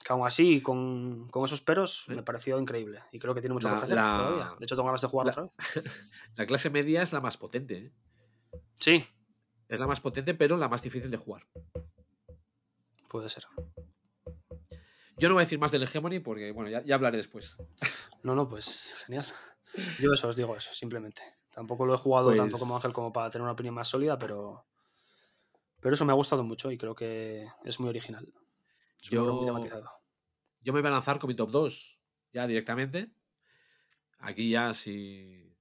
que aún así, con, con esos peros, Sí. me pareció increíble. Y creo que tiene mucho La- que ofrecer la- todavía. De hecho, tengo ganas de jugar la- otra vez. La clase media es la más potente, ¿eh? Sí, Es la más potente, pero la más difícil de jugar. puede ser. Yo no voy a decir más del Hegemony porque, bueno, ya, ya hablaré después. No, no, pues genial. Yo eso os digo eso, simplemente. Tampoco lo he jugado tanto como Pues- Ángel como para tener una opinión más sólida, pero. Pero eso me ha gustado mucho y creo que es muy original. Es muy Yo- tematizado. Yo me voy a lanzar con mi top 2 ya directamente. Aquí ya si.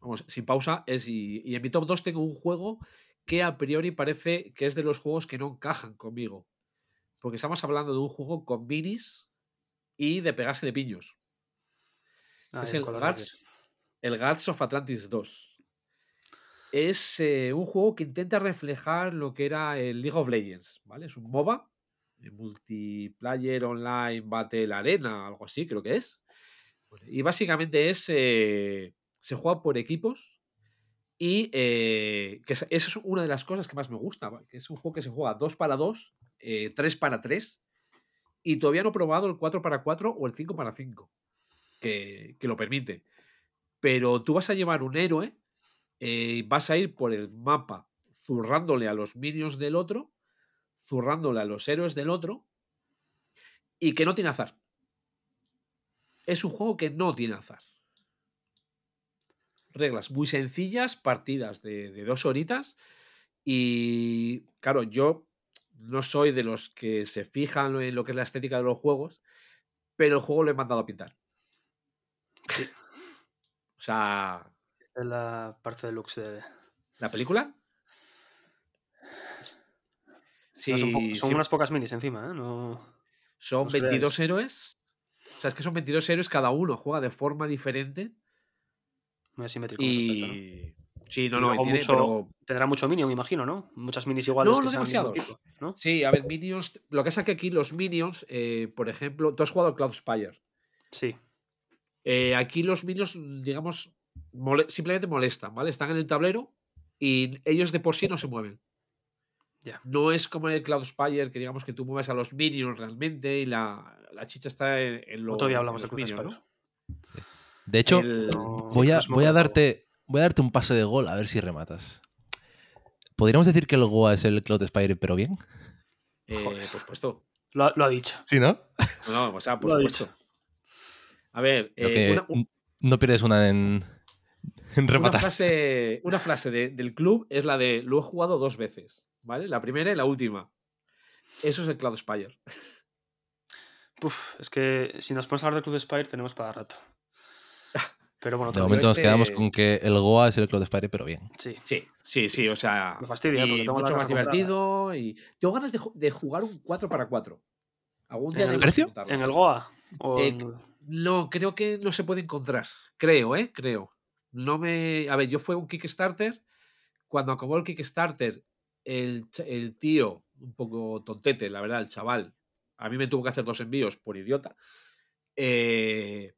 Vamos, sin pausa. Es y, y en mi top 2 tengo un juego que a priori parece que es de los juegos que no encajan conmigo. Porque estamos hablando de un juego con minis y de pegarse de piños. Ah, es el Guards, el Guards of Atlantis 2. Es eh, un juego que intenta reflejar lo que era el League of Legends, ¿vale? Es un MOBA, eh, Multiplayer Online Battle Arena, algo así creo que es. Y básicamente es, eh, se juega por equipos y eh, que es- esa es una de las cosas que más me gusta, que es un juego que se juega 2 para 2, 3 para 3 y todavía no he probado el 4 para 4 o el 5 para 5 que, que lo permite. Pero tú vas a llevar un héroe eh, y vas a ir por el mapa zurrándole a los minions del otro, zurrándole a los héroes del otro y que no tiene azar. Es un juego que no tiene azar. Reglas muy sencillas, partidas de, de dos horitas y claro, yo no soy de los que se fijan en lo que es la estética de los juegos, pero el juego lo he mandado a pintar. o sea, Esta es la parte deluxe de. ¿La película? Sí, No, son po- son sí, unas pocas minis encima, ¿eh? No. son os 22 creáis. héroes. O sea, es que son 22 héroes, cada uno juega de forma diferente. Muy asimétrico aspecto, ¿no? Sí, no, no, y luego tiene, mucho- pero- Tendrá mucho minion, imagino, ¿no? Muchas minis iguales No, que no tipo, ¿no? Sí, a ver, Minions. Lo que pasa es que aquí los Minions, eh, por ejemplo, tú has jugado Cloud Spire. Sí. Eh, aquí los Minions, digamos, mole- simplemente molestan, ¿vale? Están en el tablero y ellos de por sí no se mueven. Ya. No es como en el Cloud Spire, que digamos que tú mueves a los Minions realmente y la, la chicha está en, en lo- Otro día hablamos Cruz Minions, Spire. ¿no? De hecho, El- voy, a, voy, darte, voy a darte un pase de gol a ver si rematas. ¿Podríamos decir que el Goa es el Cloud Spire, pero bien? eh, Joder. por supuesto. Lo, ha- lo ha dicho. Sí, ¿no? No, o sea, por Lo supuesto. A ver, eh, que una, un- no pierdes una en, en una rematar. frase, una frase de- del club es la de lo he jugado dos veces, ¿vale? La primera y la última. Eso es el Cloud Spire. Puf, es que si nos ponemos a hablar de Cruz Spire tenemos para rato. Pero bueno, De momento nos este- quedamos con que el Goa es el Cloud Spire, pero bien. Sí. Sí, sí, sí, o sea. Me fastidia, y porque tengo mucho más divertido. Y tengo ganas de, de jugar un 4 para 4. Algún día ¿En el precio? ¿En el Goa? ¿O Eh, en- No, creo que no se puede encontrar. Creo, ¿eh? Creo. No me. A ver, yo fue un Kickstarter. Cuando acabó el Kickstarter, el, el tío, un poco tontete, la verdad, el chaval, a mí me tuvo que hacer dos envíos por idiota. eh,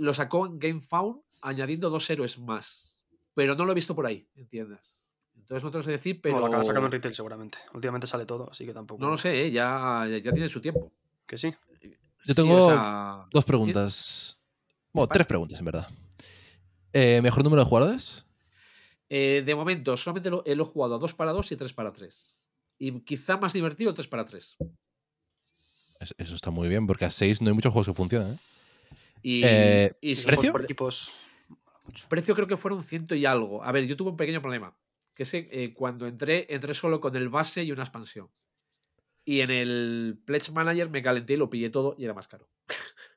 lo sacó en GameFound añadiendo dos héroes más. Pero no lo he visto por ahí, ¿entiendes? Entonces no te lo sé decir, pero. Bueno, lo acaban sacando en retail seguramente. Últimamente sale todo, así que tampoco. no lo sé, ¿eh? ya, ya tiene su tiempo. Que sí. Yo Sí, tengo o sea, Dos preguntas. Bueno, tres preguntas, en verdad. Eh, ¿Mejor número de jugadores? Eh, de momento, solamente lo, eh, lo he jugado a 2 para 2 y 3 para 3. Y quizá más divertido 3 para 3. Es- Eso está muy bien, porque a 6 no hay muchos juegos que funcionan. ¿eh? Y, Eh, y si- ¿precio? por equipos. precio creo que fueron ciento y algo. A ver, yo tuve un pequeño problema. Que es eh, cuando entré, entré solo con el base y una expansión. Y en el Pledge Manager me calenté y lo pillé todo y era más caro.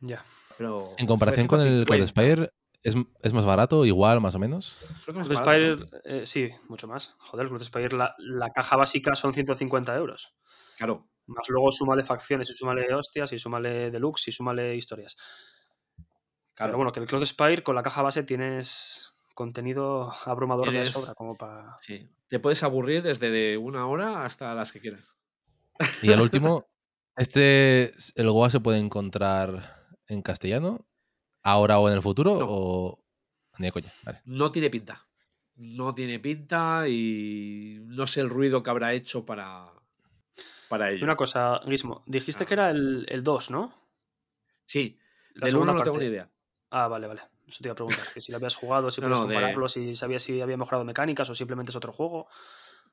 Ya. Pero En comparación con el Cloud 50. Spire, ¿es, es más barato, igual, más o menos? Creo que más barato, Spire, ¿no? eh, sí, mucho más. Joder, Cruz Spire, la, la caja básica son 150 euros. Claro. Más luego súmale facciones y súmale hostias y súmale deluxe y súmale historias. claro. Pero bueno, que el Cloud Spire con la caja base tienes contenido abrumador de sobra como para... Sí. Te puedes aburrir desde de una hora hasta las que quieras. Y al último, este, ¿el Goa se puede encontrar en castellano? ¿Ahora o en el futuro? No. ¿O ni de coña? Vale. No tiene pinta. No tiene pinta y no sé el ruido que habrá hecho para, para Y ello. una cosa, Guismo, dijiste Ah. que era el, el 2, ¿no? Sí, La del 1 segunda no tengo ni idea. Ah, vale, vale. Eso te iba a preguntar. Que si lo habías jugado, si No, podías no, de- compararlo, si sabías si había mejorado mecánicas o simplemente es otro juego.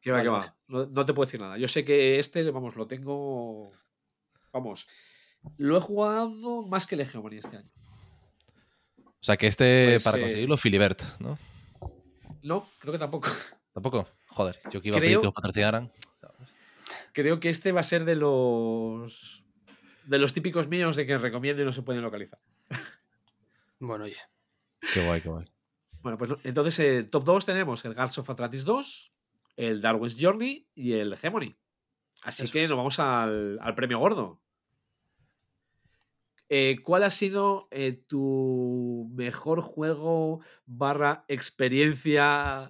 Que va, Vale, que vale. va. No, no te puedo decir nada. Yo sé que este, vamos, lo tengo. Vamos. Lo he jugado más que el Hegemony este año. O sea que este, Pues, para eh, conseguirlo, Filibert, ¿no? No, creo que tampoco. ¿Tampoco? Joder, yo que iba a pedir que los patrocinaran. Creo que este va a ser de los. De los típicos míos de que recomiendo y no se pueden localizar. Bueno, oye. Qué guay, qué guay. Bueno, pues entonces, eh, top 2 tenemos el Guards of Atlantis 2, el Darwin's Journey y el Hegemony. Así Eso que es. nos vamos al, al premio gordo. Eh, ¿Cuál ha sido eh, tu mejor juego barra experiencia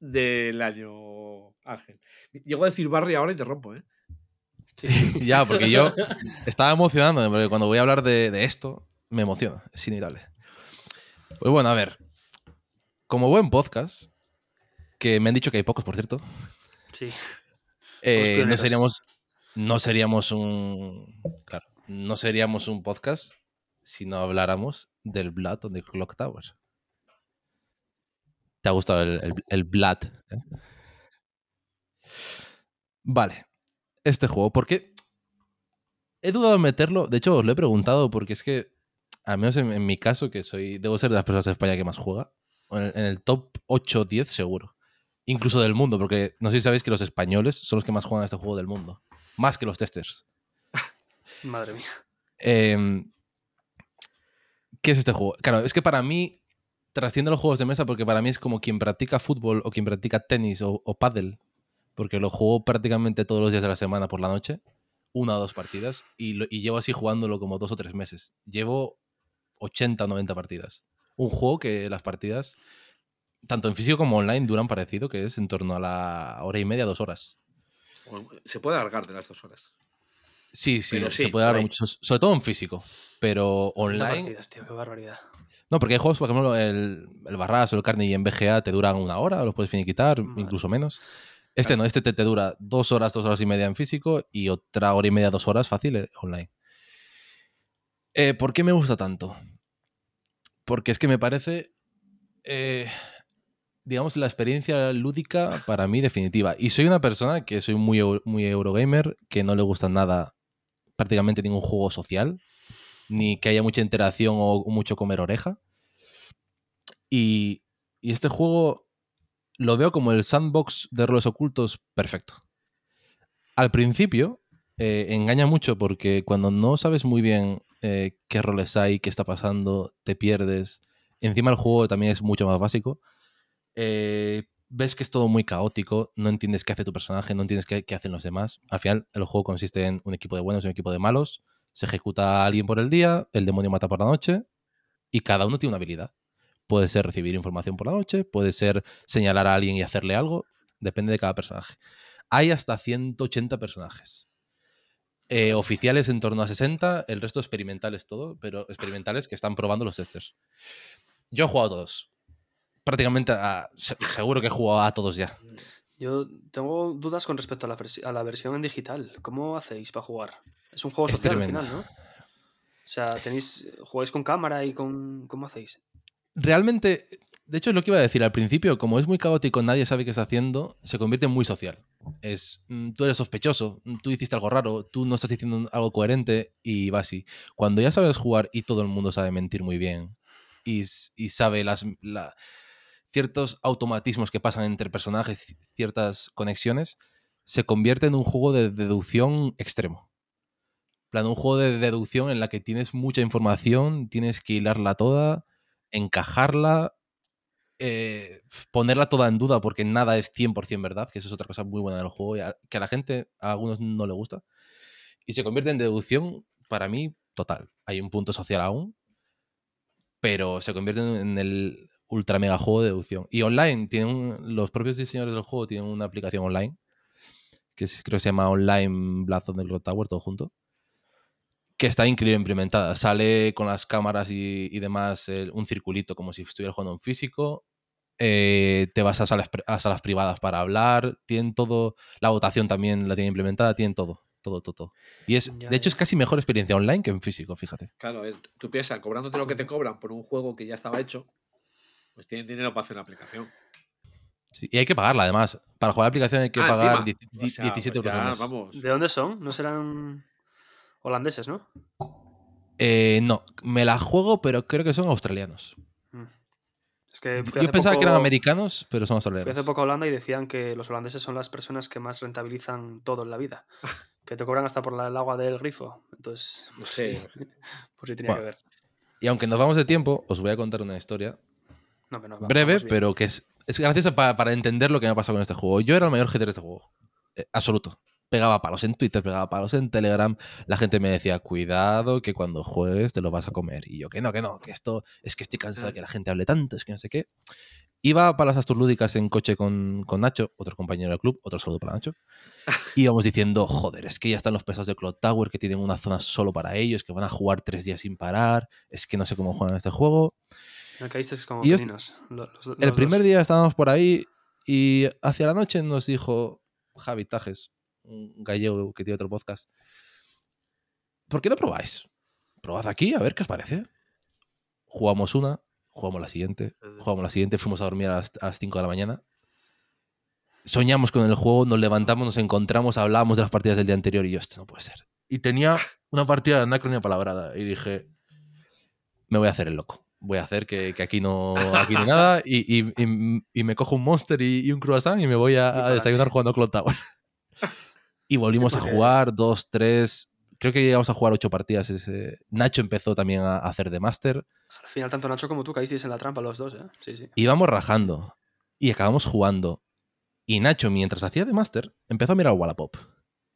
del año, Ángel? Llego a decir barra y ahora interrumpo, ¿eh? Sí, sí. ya, porque yo estaba emocionándome, porque cuando voy a hablar de, de esto, me emociona, es inevitable. Pues bueno, a ver. Como buen podcast, que me han dicho que hay pocos, por cierto, sí. eh, no seríamos. No seríamos un. Claro, no seríamos un podcast si no habláramos del Blood on the Clock Tower. ¿Te ha gustado el, el, el Blood? eh? Vale. Este juego, ¿por qué? He dudado en meterlo. De hecho, os lo he preguntado porque es que, al menos en, en mi caso, que soy. Debo ser de las personas de España que más juega. En el, en el top 8 o 10, seguro. Incluso del mundo, porque no sé si sabéis que los españoles son los que más juegan a este juego del mundo. Más que los testers. Madre mía. Eh, ¿Qué es este juego? Claro, es que para mí trasciende los juegos de mesa porque para mí es como quien practica fútbol o quien practica tenis o, o pádel, porque lo juego prácticamente todos los días de la semana por la noche, una o dos partidas, y, lo- y llevo así jugándolo como dos o tres meses. Llevo 80 o 90 partidas. Un juego que las partidas, tanto en físico como online, duran parecido, que es en torno a la hora y media, dos horas. Se puede alargar de las dos horas. Sí, sí, Pero se sí, puede ahí. mucho, sobre todo en físico, pero online... partidas, tío, qué barbaridad. No, porque hay juegos, por ejemplo, el, el Barras o el Carney en BGA te duran una hora, los puedes finiquitar, Vale. incluso menos. Este no, este te, te dura dos horas, dos horas y media en físico y otra hora y media, dos horas fácil eh, online. Eh, ¿Por qué me gusta tanto? Porque es que me parece, eh, digamos, la experiencia lúdica para mí definitiva. Y soy una persona que soy muy, muy Eurogamer, que no le gusta nada, prácticamente ningún juego social, ni que haya mucha interacción o mucho comer oreja. Y, y este juego lo veo como el sandbox de roles ocultos perfecto. Al principio eh, engaña mucho porque cuando no sabes muy bien eh, qué roles hay, qué está pasando, te pierdes. Encima el juego también es mucho más básico. Eh, ves que es todo muy caótico, no entiendes qué hace tu personaje, no entiendes qué, qué hacen los demás. Al final el juego consiste en un equipo de buenos y un equipo de malos. Se ejecuta a alguien por el día, el demonio mata por la noche y cada uno tiene una habilidad. Puede ser recibir información por la noche, puede ser señalar a alguien y hacerle algo, depende de cada personaje. Hay hasta 180 personajes. Eh, oficiales en torno a 60, el resto experimentales todo, pero experimentales que están probando los testers. Yo he jugado a todos. Prácticamente a- se- seguro que he jugado a todos ya. Yo tengo dudas con respecto a la, versi- a la versión en digital. ¿Cómo hacéis para jugar? Es un juego social al final, ¿no? O sea, tenéis, jugáis con cámara y con. ¿Cómo hacéis? Realmente, de hecho es lo que iba a decir al principio, como es muy caótico, nadie sabe qué está haciendo, se convierte en muy social. Es, mm, tú eres sospechoso, mm, tú hiciste algo raro, tú no estás diciendo algo coherente y va así. Cuando ya sabes jugar y todo el mundo sabe mentir muy bien y, y sabe las, la- ciertos automatismos que pasan entre personajes, ci- ciertas conexiones, se convierte en un juego de deducción extremo. Plan, un juego de deducción en la que tienes mucha información, tienes que hilarla toda, encajarla, eh, ponerla toda en duda porque nada es 100% verdad, que eso es otra cosa muy buena del juego, y que a la gente, a algunos no le gusta. Y se convierte en deducción, para mí, total. Hay un punto social aún, pero se convierte en el ultra mega juego de deducción. Y online, tienen los propios diseñadores del juego tienen una aplicación online, que creo que se llama Online Blood on the Tower, todo junto que está increíble implementada. Sale con las cámaras y, y demás el- un circulito como si estuvieras jugando en físico. Eh, te vas a salas, a salas privadas para hablar. Tienen todo. La votación también la tienen implementada. Tienen todo. Todo, todo, todo. Y es, Ya, de hecho, ya. es casi mejor experiencia online que en físico, fíjate. Claro, tú piensas, cobrándote lo que te cobran por un juego que ya estaba hecho, pues tienen dinero para hacer una aplicación. Sí, Y hay que pagarla, además. Para jugar la aplicación hay que Ah, pagar encima. die- O die- sea, 17 pues euros al ya, mes. Vamos. ¿De dónde son? No serán holandeses, ¿no? Eh, no, me la juego, pero creo que son australianos. Mm. Es que fui Yo pensaba que eran americanos, pero son Fui australianos. hace poco a Holanda y decían que los holandeses son las personas que más rentabilizan todo en la vida. Que te cobran hasta por la- el agua del grifo. Entonces, No pues, sé, sí, pues sí tenía Bueno, que ver. Y aunque nos vamos de tiempo, os voy a contar una historia No, pero va- breve, pero que es, es graciosa pa- para entender lo que me ha pasado con este juego. Yo era el mayor hater de este juego. Eh, absoluto. Pegaba palos en Twitter, pegaba palos en Telegram. La gente me decía, cuidado, que cuando juegues te lo vas a comer. Y yo, que no, que no, que esto es que estoy cansado de que la gente hable tanto, es que no sé qué. Iba para las Asturlúdicas en coche con, con Nacho, otro compañero del club, otro saludo para Nacho. Íbamos diciendo, joder, es que ya están los pesados de Cloud Tower que tienen una zona solo para ellos, que van a jugar tres días sin parar. Es que no sé cómo juegan este juego. Me caíste como Y yo est- peninos, lo- los- El los primer dos. día estábamos por ahí y hacia la noche nos dijo Javi Tajes, un gallego que tiene otro podcast, ¿por qué no probáis? Probad aquí, a ver qué os parece. Jugamos una, jugamos la siguiente, jugamos la siguiente, fuimos a dormir a las, a las 5 de la mañana. Soñamos con el juego, nos levantamos, nos encontramos, hablábamos de las partidas del día anterior y yo, esto no puede ser. Y tenía una partida de Anacronia palabrada y dije, me voy a hacer el loco. Voy a hacer que, que aquí no aquí no hay nada y, y- y- y me cojo un monster y, un croissant y me voy a, desayunar jugando Cloud Tower. Y volvimos a porque- jugar dos, tres. Creo que llegamos a jugar ocho partidas. Ese. Nacho empezó también a hacer de máster. Al final, tanto Nacho como tú caísteis en la trampa los dos, ¿eh? Sí, sí. Íbamos rajando y acabamos jugando. Y Nacho, mientras hacía de máster, empezó a mirar Wallapop.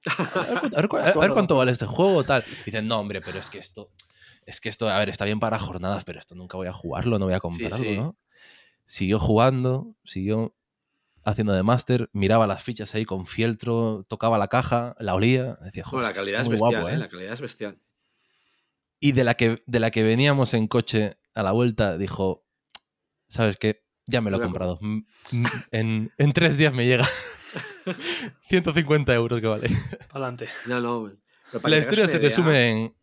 A ver, cuánto- a ver a ver cuánto vale este juego, tal. Y dicen, no, hombre, pero es que esto. Es que esto, a ver, está bien para jornadas, pero esto nunca voy a jugarlo, no voy a comprarlo, sí. ¿no? Siguió jugando, siguió haciendo de máster, miraba las fichas ahí con fieltro, tocaba la caja, la olía, decía, Bueno, joder, la calidad es muy bestial, guapo, ¿eh? ¿eh? La calidad es bestial. Y de la, que, de la que veníamos en coche a la vuelta, dijo, ¿sabes qué? Ya me lo he comprado. En, en tres días me llega. 150 euros que vale. Adelante. No, no. La historia se resume en...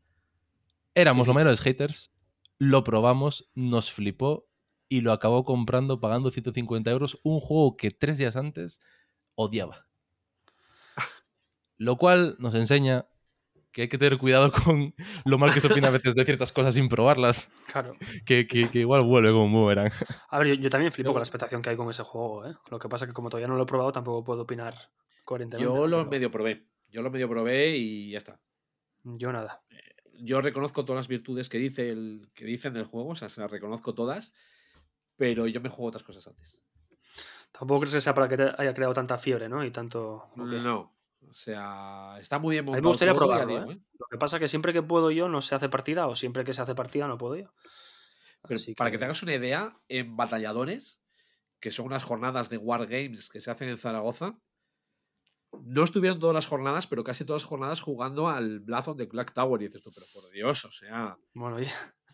Éramos Sí, sí. menores haters, lo probamos, nos flipó y lo acabó comprando pagando 150 euros un juego que tres días antes odiaba. Lo cual nos enseña que hay que tener cuidado con lo mal que se opina a veces de ciertas cosas sin probarlas, Claro. que, que- que igual vuelve como un boomerang. A ver, yo, yo también flipo Yo- con la expectación que hay con ese juego, ¿eh? Lo que pasa es que como todavía no lo he probado, tampoco puedo opinar coherentemente. Yo lo Pero medio probé. Yo lo medio probé y ya está. Yo nada. Yo reconozco todas las virtudes que dice el que dicen del juego, o sea, se las reconozco todas, pero yo me juego otras cosas antes. Tampoco crees que sea para que te haya creado tanta fiebre, ¿no? Y tanto... ¿o qué? No. O sea, está muy bien A mí me gustaría ya probarlo, digo, ¿eh? ¿eh? Lo que pasa es que siempre que puedo yo no se hace partida o siempre que se hace partida no puedo yo. Pero Así para que te hagas una idea, en batalladores, que son unas jornadas de Wargames que se hacen en Zaragoza, no estuvieron todas las jornadas, pero casi todas las jornadas jugando al Blazon de Black Tower. Y dices tú, pero por Dios, o sea. Bueno, oye,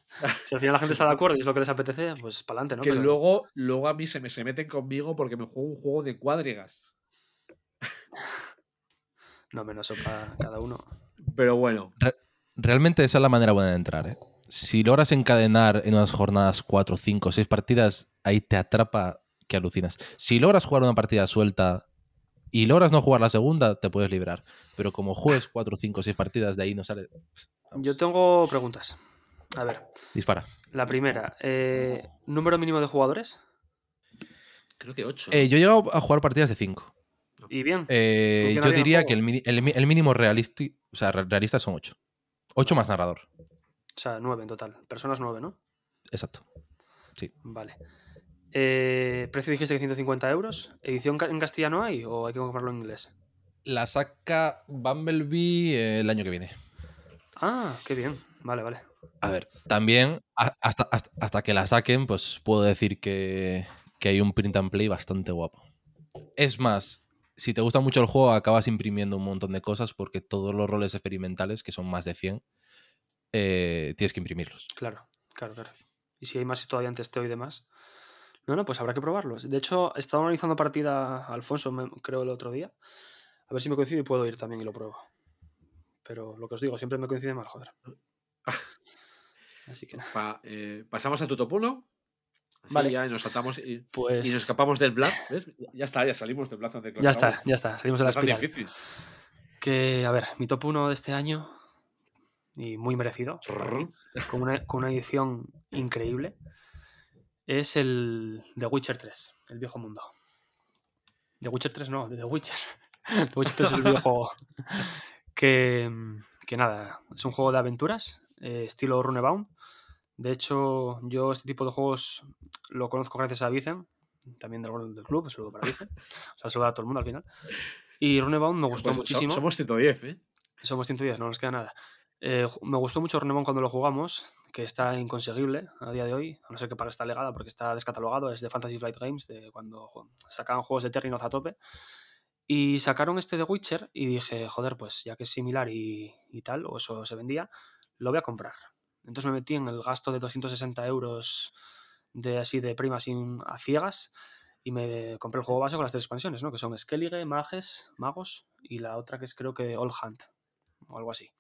si al final la gente está de acuerdo y es lo que les apetece, pues para adelante, ¿no? que Pero luego, luego a mí se me se meten conmigo porque me juego un juego de cuadrigas. no menos eso para cada uno. Pero bueno, Realmente esa es la manera buena de entrar. ¿eh? Si logras encadenar en unas jornadas 4, 5, 6 partidas, ahí te atrapa que alucinas. Si logras jugar una partida suelta y logras no jugar la segunda, te puedes librar. Pero como juegues 4, 5, 6 partidas, de ahí no sale. Vamos, Yo tengo preguntas. A ver, Dispara. la primera, eh, ¿número mínimo de jugadores? creo que 8. Eh, yo he llegado a jugar partidas de 5. Y bien, Eh, ¿Funciona yo diría que el, mínimo realista, o sea, re- realista son 8. 8 más narrador. o sea, nueve en total. Personas nueve, ¿no? Exacto. Vale. Eh, ¿Precio dijiste que 150 euros? ¿Edición en castellano hay o hay que comprarlo en inglés? La saca Bumblebee eh, el año que viene. Ah, qué bien. Vale, vale. A ver, también hasta, hasta, hasta que la saquen, pues puedo decir que, que hay un print and play bastante guapo. Es más, si te gusta mucho el juego, acabas imprimiendo un montón de cosas porque todos los roles experimentales, que son más de 100, eh, tienes que imprimirlos. Claro, claro, claro. Y si hay más todavía en testeo y demás. No, no, pues habrá que probarlo. De hecho, estaba organizando partida Alfonso, me- creo, el otro día. A ver si me coincide y puedo ir también y lo pruebo. Pero lo que os digo, siempre me coincide mal, joder. Así que nada. Pa- eh, pasamos a tu top 1. Así Vale. ya y nos saltamos y, Pues. y nos escapamos del Black. ¿ves? Ya está, ya salimos del Black de Ya está, ya está. Salimos de la espiral. difícil. Que, a ver, mi top 1 de este año. y muy merecido, con una, con una edición increíble, es el The Witcher 3, el viejo mundo. The Witcher 3 no, The Witcher. The Witcher 3 es el videojuego. que, que nada, es un juego de aventuras, eh, estilo Runebound. De hecho, yo este tipo de juegos lo conozco gracias a Vicen, también del, del club, saludo para Vicen. O sea, saludo a todo el mundo al final. Y Runebound me gustó muchísimo. Somos 110, ¿eh? Somos 110, no nos queda nada. Eh, me gustó mucho Runebound cuando lo jugamos, que está inconseguible a día de hoy, a no ser que pague esta legada porque está descatalogado, es de Fantasy Flight Games, de cuando sacaban juegos de Terrinoth a tope. Y sacaron este de Witcher y dije, joder, pues ya que es similar y, y tal, o eso se vendía, lo voy a comprar. Entonces me metí en el gasto de 260 euros de así de primas a ciegas y me compré el juego base con las tres expansiones, ¿no? Que son Skellige, Mages, Magos y la otra que es creo que All Hunt o algo así.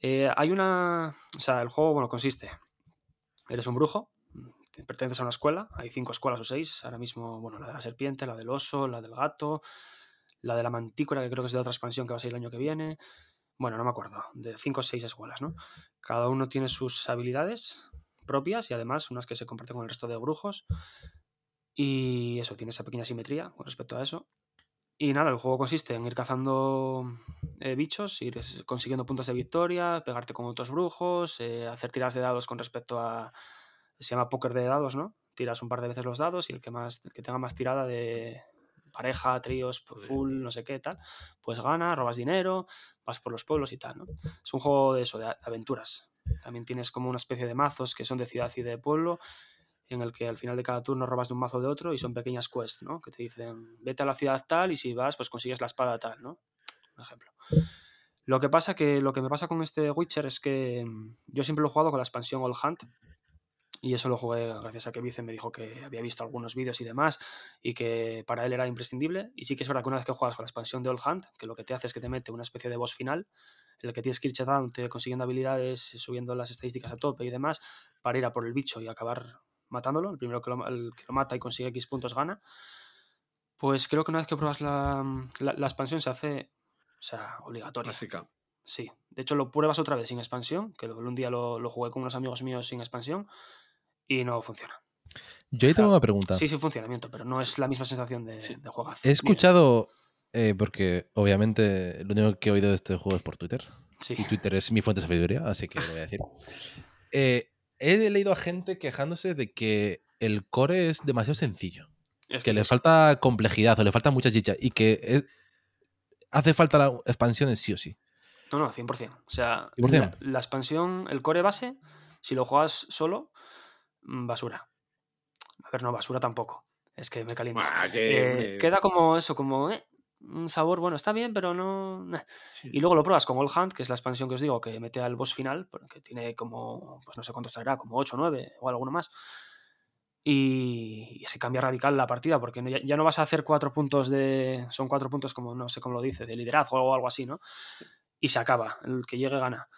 Eh, hay una. O sea, el juego, bueno, consiste. Eres un brujo, te perteneces a una escuela, hay cinco escuelas o seis, ahora mismo, bueno, la de la serpiente, la del oso, la del gato, la de la mantícora, que creo que es de otra expansión que va a salir el año que viene. Bueno, no me acuerdo, de cinco o seis escuelas, ¿no? Cada uno tiene sus habilidades propias y además unas que se comparten con el resto de brujos. Y eso, tiene esa pequeña simetría con respecto a eso. Y nada, el juego consiste en ir cazando eh, bichos, ir consiguiendo puntos de victoria, pegarte con otros brujos, eh, hacer tiradas de dados con respecto a. Se llama póker de dados, ¿no? Tiras un par de veces los dados y el que más el que tenga más tirada de pareja, tríos, Joder. full, no sé qué, tal, pues gana, robas dinero, vas por los pueblos y tal, ¿no? Es un juego de eso, de aventuras. También tienes como una especie de mazos que son de ciudad y de pueblo, en el que al final de cada turno robas de un mazo de otro y son pequeñas quests, ¿no? Que te dicen, vete a la ciudad tal y si vas, pues consigues la espada tal, ¿no? Por ejemplo. Lo que pasa que lo que me pasa con este Witcher es que mm, yo siempre lo he jugado con la expansión All Hunt y eso lo jugué gracias a que Vicen me dijo que había visto algunos vídeos y demás y que para él era imprescindible. Y sí que es verdad que una vez que juegas con la expansión de All Hunt, que lo que te hace es que te mete una especie de boss final en el que tienes que ir chetándote, consiguiendo habilidades, subiendo las estadísticas a tope y demás para ir a por el bicho y acabar matándolo. El primero que lo, el que lo mata y consigue X puntos gana. Pues creo que una vez que pruebas la, la, la expansión se hace, o sea, obligatoria. Básica. Sí, de hecho lo pruebas otra vez sin expansión, que un día lo, lo jugué con unos amigos míos sin expansión y no funciona. Yo ahí tengo una pregunta. Sí, sí funcionamiento, pero no es la misma sensación de, Sí. de juegazo. He escuchado, eh, porque obviamente lo único que he oído de este juego es por Twitter. Sí. Y Twitter es mi fuente de sabiduría, así que lo voy a decir. Eh, he leído a gente quejándose de que el core es demasiado sencillo. Es Que es le falta complejidad o le falta mucha chicha. Y que es- hace falta la expansiones sí o sí. No, no, 100%. O sea, 100%. La, la expansión, el core base, si lo juegas solo, basura. A ver, no, basura tampoco. Es que me calienta. Ah, que, Eh, queda como eso, como eh, un sabor, bueno, está bien, pero no. sí. Y luego lo pruebas con All Hunt, que es la expansión que os digo, que mete al boss final, que tiene como, pues no sé cuántos traerá, como 8 o 9 o alguno más. Y, y se cambia radical la partida, porque no- ya, ya no vas a hacer cuatro puntos de. Son cuatro puntos, como no sé cómo lo dice, de liderazgo o algo así, ¿no? Y se acaba. El que llegue gana.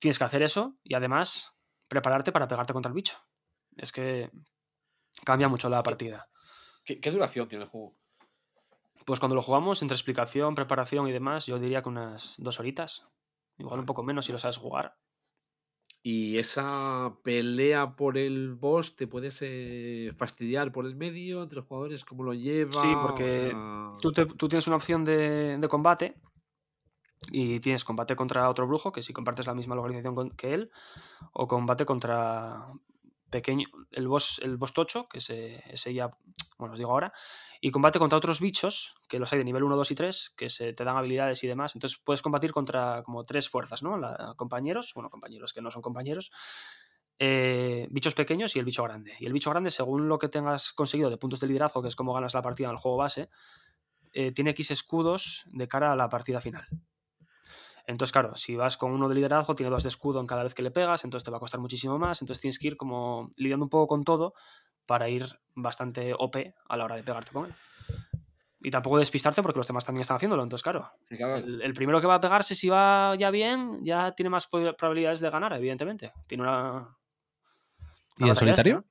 Tienes que hacer eso y además prepararte para pegarte contra el bicho. Es que cambia mucho la partida. ¿Qué, qué duración tiene el juego? Pues cuando lo jugamos, entre explicación, preparación y demás, yo diría que unas dos horitas. Igual un poco menos si lo sabes jugar. Y esa pelea por el boss te puedes eh, fastidiar por el medio entre los jugadores, cómo lo lleva. Sí, porque Tú, te- tú tienes una opción de, de combate y tienes combate contra otro brujo, que si compartes la misma localización que él, o combate contra pequeño, el boss, el tocho, que ese, ese ya, bueno, os digo ahora, y combate contra otros bichos, que los hay de nivel 1, 2 y 3, que se te dan habilidades y demás. Entonces puedes combatir contra como tres fuerzas, ¿no? La- compañeros, bueno, compañeros que no son compañeros, eh, bichos pequeños y el bicho grande. Y el bicho grande, según lo que tengas conseguido de puntos de liderazgo, que es como ganas la partida en el juego base, eh, tiene X escudos de cara a la partida final. Entonces, claro, si vas con uno de liderazgo, tiene dos de escudo en cada vez que le pegas, entonces te va a costar muchísimo más. Entonces tienes que ir como lidiando un poco con todo para ir bastante OP a la hora de pegarte con él. Y tampoco despistarte porque los demás también están haciéndolo. Entonces, claro, sí, claro, el, el primero que va a pegarse, si va ya bien, ya tiene más probabilidades de ganar, evidentemente. Tiene una. ¿Y en solitario?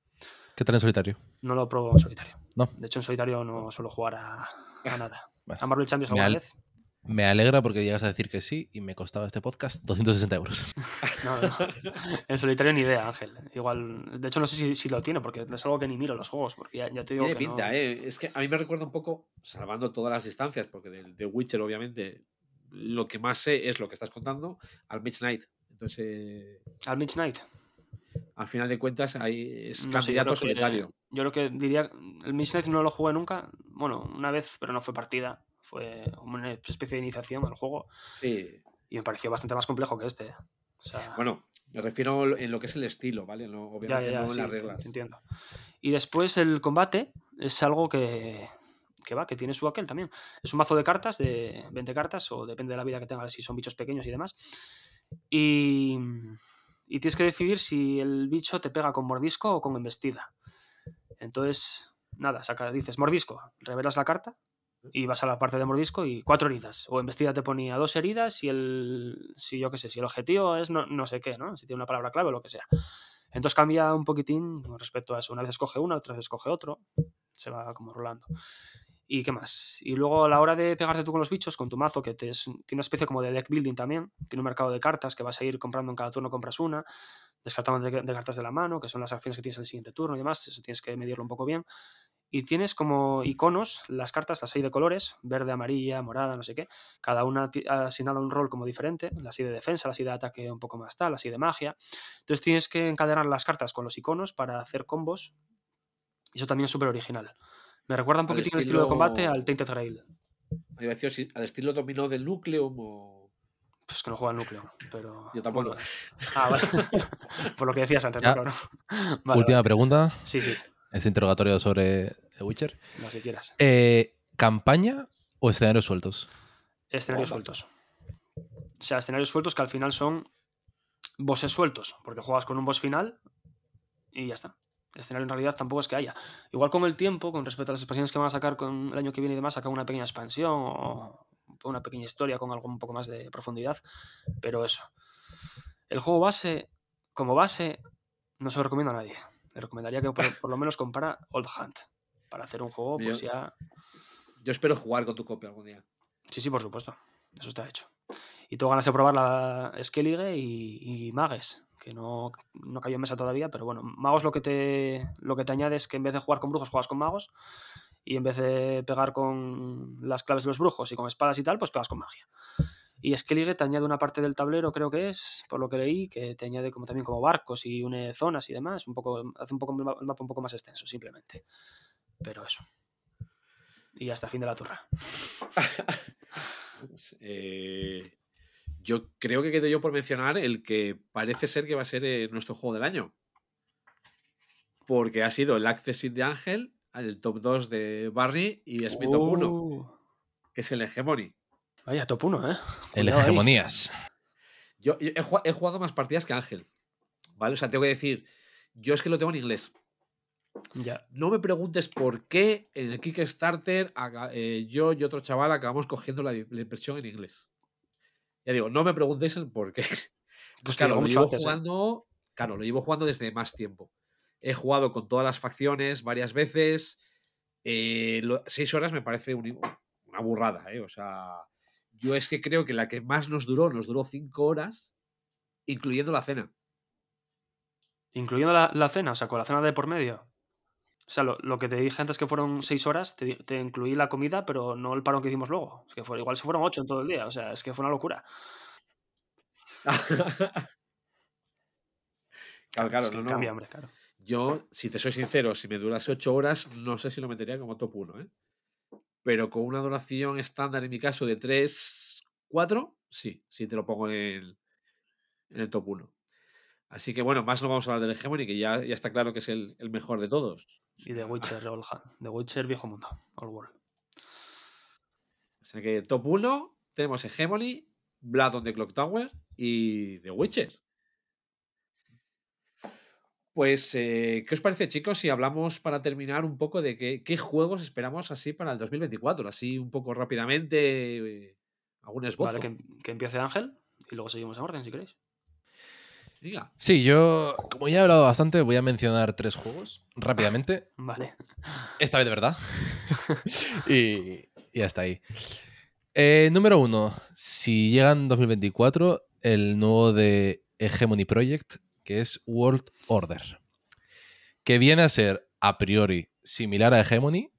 ¿Qué tal en solitario? No lo pruebo en solitario. No. De hecho, en solitario no suelo jugar a, a nada. Bueno, A Marvel Champions alguna al- vez. Me alegra porque llegas a decir que sí y me costaba este podcast 260 euros. No, no. En solitario ni idea, Ángel. Igual, de hecho no sé si, si lo tiene, porque es algo que ni miro los juegos, porque ya, ya te digo Tiene que no- pinta, ¿eh? Es que a mí me recuerda un poco, salvando todas las distancias, porque del de Witcher, obviamente, lo que más sé es lo que estás contando, al Mitch Knight. Entonces, eh, Al Midnight. al final de cuentas, ahí es No yo candidato que- solitario. Yo creo que diría. El Midnight no lo jugué nunca. Bueno, una vez, pero no fue partida. Fue una especie de iniciación al juego. Sí. Y me pareció bastante más complejo que este. O sea, Bueno, me refiero en lo que es el estilo, ¿vale? No, obviamente ya, ya, no en sí, las reglas. entiendo. Y después el combate es algo que, que va, que tiene su aquel también. Es un mazo de cartas, de 20 cartas, o depende de la vida que tengas, si son bichos pequeños y demás. Y, y tienes que decidir si el bicho te pega con mordisco o con embestida. Entonces, nada, saca, dices mordisco, revelas la carta y vas a la parte de mordisco y cuatro heridas. O embestida te ponía dos heridas y el, si yo qué sé, si el objetivo es no, no sé qué, ¿no? Si tiene una palabra clave o lo que sea. Entonces cambia un poquitín respecto a eso. Una vez escoge una, otra vez escoge otro. Se va como rolando. ¿Y qué más? Y luego a la hora de pegarte tú con los bichos, con tu mazo, que te tiene una especie como de deck building también. Tiene un mercado de cartas que vas a ir comprando en cada turno, compras una. Descartando de, de cartas de la mano, que son las acciones que tienes en el siguiente turno y demás. Eso tienes que medirlo un poco bien. Y tienes como iconos, las cartas, las hay de colores, verde, amarilla, morada, no sé qué. Cada una asignada a un rol como diferente. La así de defensa, la así de ataque un poco más tal, la así de magia. Entonces tienes que encadenar las cartas con los iconos para hacer combos. Y eso también es súper original. Me recuerda un Al poquitín el estilo de combate estilo- al Tainted Grail. Me iba a decir si- al estilo dominó del núcleo o... Pues que no juega al núcleo, pero... Yo tampoco. bueno. Ah, vale. Por lo que decías antes, ¿no? Claro. Vale, Última vale. pregunta. Sí, sí, Este interrogatorio sobre The Witcher. las que quieras. Eh, ¿Campaña o escenarios sueltos? Escenarios sueltos. O sea, escenarios sueltos que al final son bosses sueltos, porque juegas con un boss final y ya está. Escenario en realidad tampoco es que haya. Igual con el tiempo, con respecto a las expansiones que van a sacar con el año que viene y demás, sacan una pequeña expansión o una pequeña historia con algo un poco más de profundidad. Pero eso. El juego base, como base, no se lo recomiendo a nadie. Le recomendaría que por, por lo menos compara Old Hunt. Para hacer un juego, pues Yo- ya Yo espero jugar con tu copia algún día. Sí, sí, por supuesto. Eso está hecho. Y tengo ganas de probar la Skellige y, y Mages, que no, no cayó en mesa todavía, pero bueno, Magos lo que, te, lo que te añade es que en vez de jugar con brujos, juegas con magos, y en vez de pegar con las claves de los brujos y con espadas y tal, pues pegas con magia. Y Skellige te añade una parte del tablero, creo que es, por lo que leí, que te añade como también como barcos y une zonas y demás, un poco, hace un poco el ma- el mapa un poco más extenso, simplemente. Pero eso. Y hasta fin de la turra. Pues, eh, yo creo que quedo yo por mencionar el que parece ser que va a ser eh, nuestro juego del año. Porque ha sido el Accessit de Ángel, el top 2 de Barry y es mi top 1, Uh, que es el Hegemony. Vaya, top 1, ¿eh? El Cuidado ahí. hegemonías. Yo, yo he, jugado, he jugado más partidas que Ángel. ¿Vale? O sea, tengo que decir, yo es que lo tengo en inglés. Ya. No me preguntes por qué en el Kickstarter eh, yo y otro chaval acabamos cogiendo la, la impresión en inglés. Ya digo, no me preguntéis el por qué. Pues claro, lo llevo antes, ¿eh? jugando. Claro, lo llevo jugando desde más tiempo. He jugado con todas las facciones varias veces. eh, lo- seis horas me parece un- una burrada, ¿eh? O sea, yo es que creo que la que más nos duró, nos duró cinco horas, incluyendo la cena. Incluyendo la, la cena, o sea, con la cena de por medio. O sea, lo, lo que te dije antes que fueron seis horas, te, te incluí la comida, pero no el parón que hicimos luego. Es que fue, igual se fueron ocho en todo el día. O sea, es que fue una locura. claro, claro, es que no, no. cambia, hombre, claro. Yo, si te soy sincero, si me durase 8 horas, no sé si lo metería como top 1, ¿eh? Pero con una duración estándar, en mi caso, de 3, 4, sí, sí te lo pongo en el, en el top 1. Así que bueno, más no vamos a hablar del Hegemony, que ya, ya está claro que es el, el mejor de todos. Y The Witcher, Old Hunt. The Witcher, viejo mundo. All World. O sea que top 1 tenemos Hegemony, Blood on the Clock Tower y The Witcher. Pues, eh, ¿qué os parece, chicos, si hablamos para terminar un poco de qué, qué juegos esperamos así para el 2024? Así un poco rápidamente, eh, algún esbozo. Vale, que, que empiece Ángel y luego seguimos en orden, si queréis. Diga. Sí, yo, como ya he hablado bastante, voy a mencionar tres juegos rápidamente. Vale. Esta vez de verdad. y, y hasta ahí. Eh, número uno, si llega en 2024, el nuevo de Hegemony Project, que es World Order, que viene a ser a priori similar a Hegemony,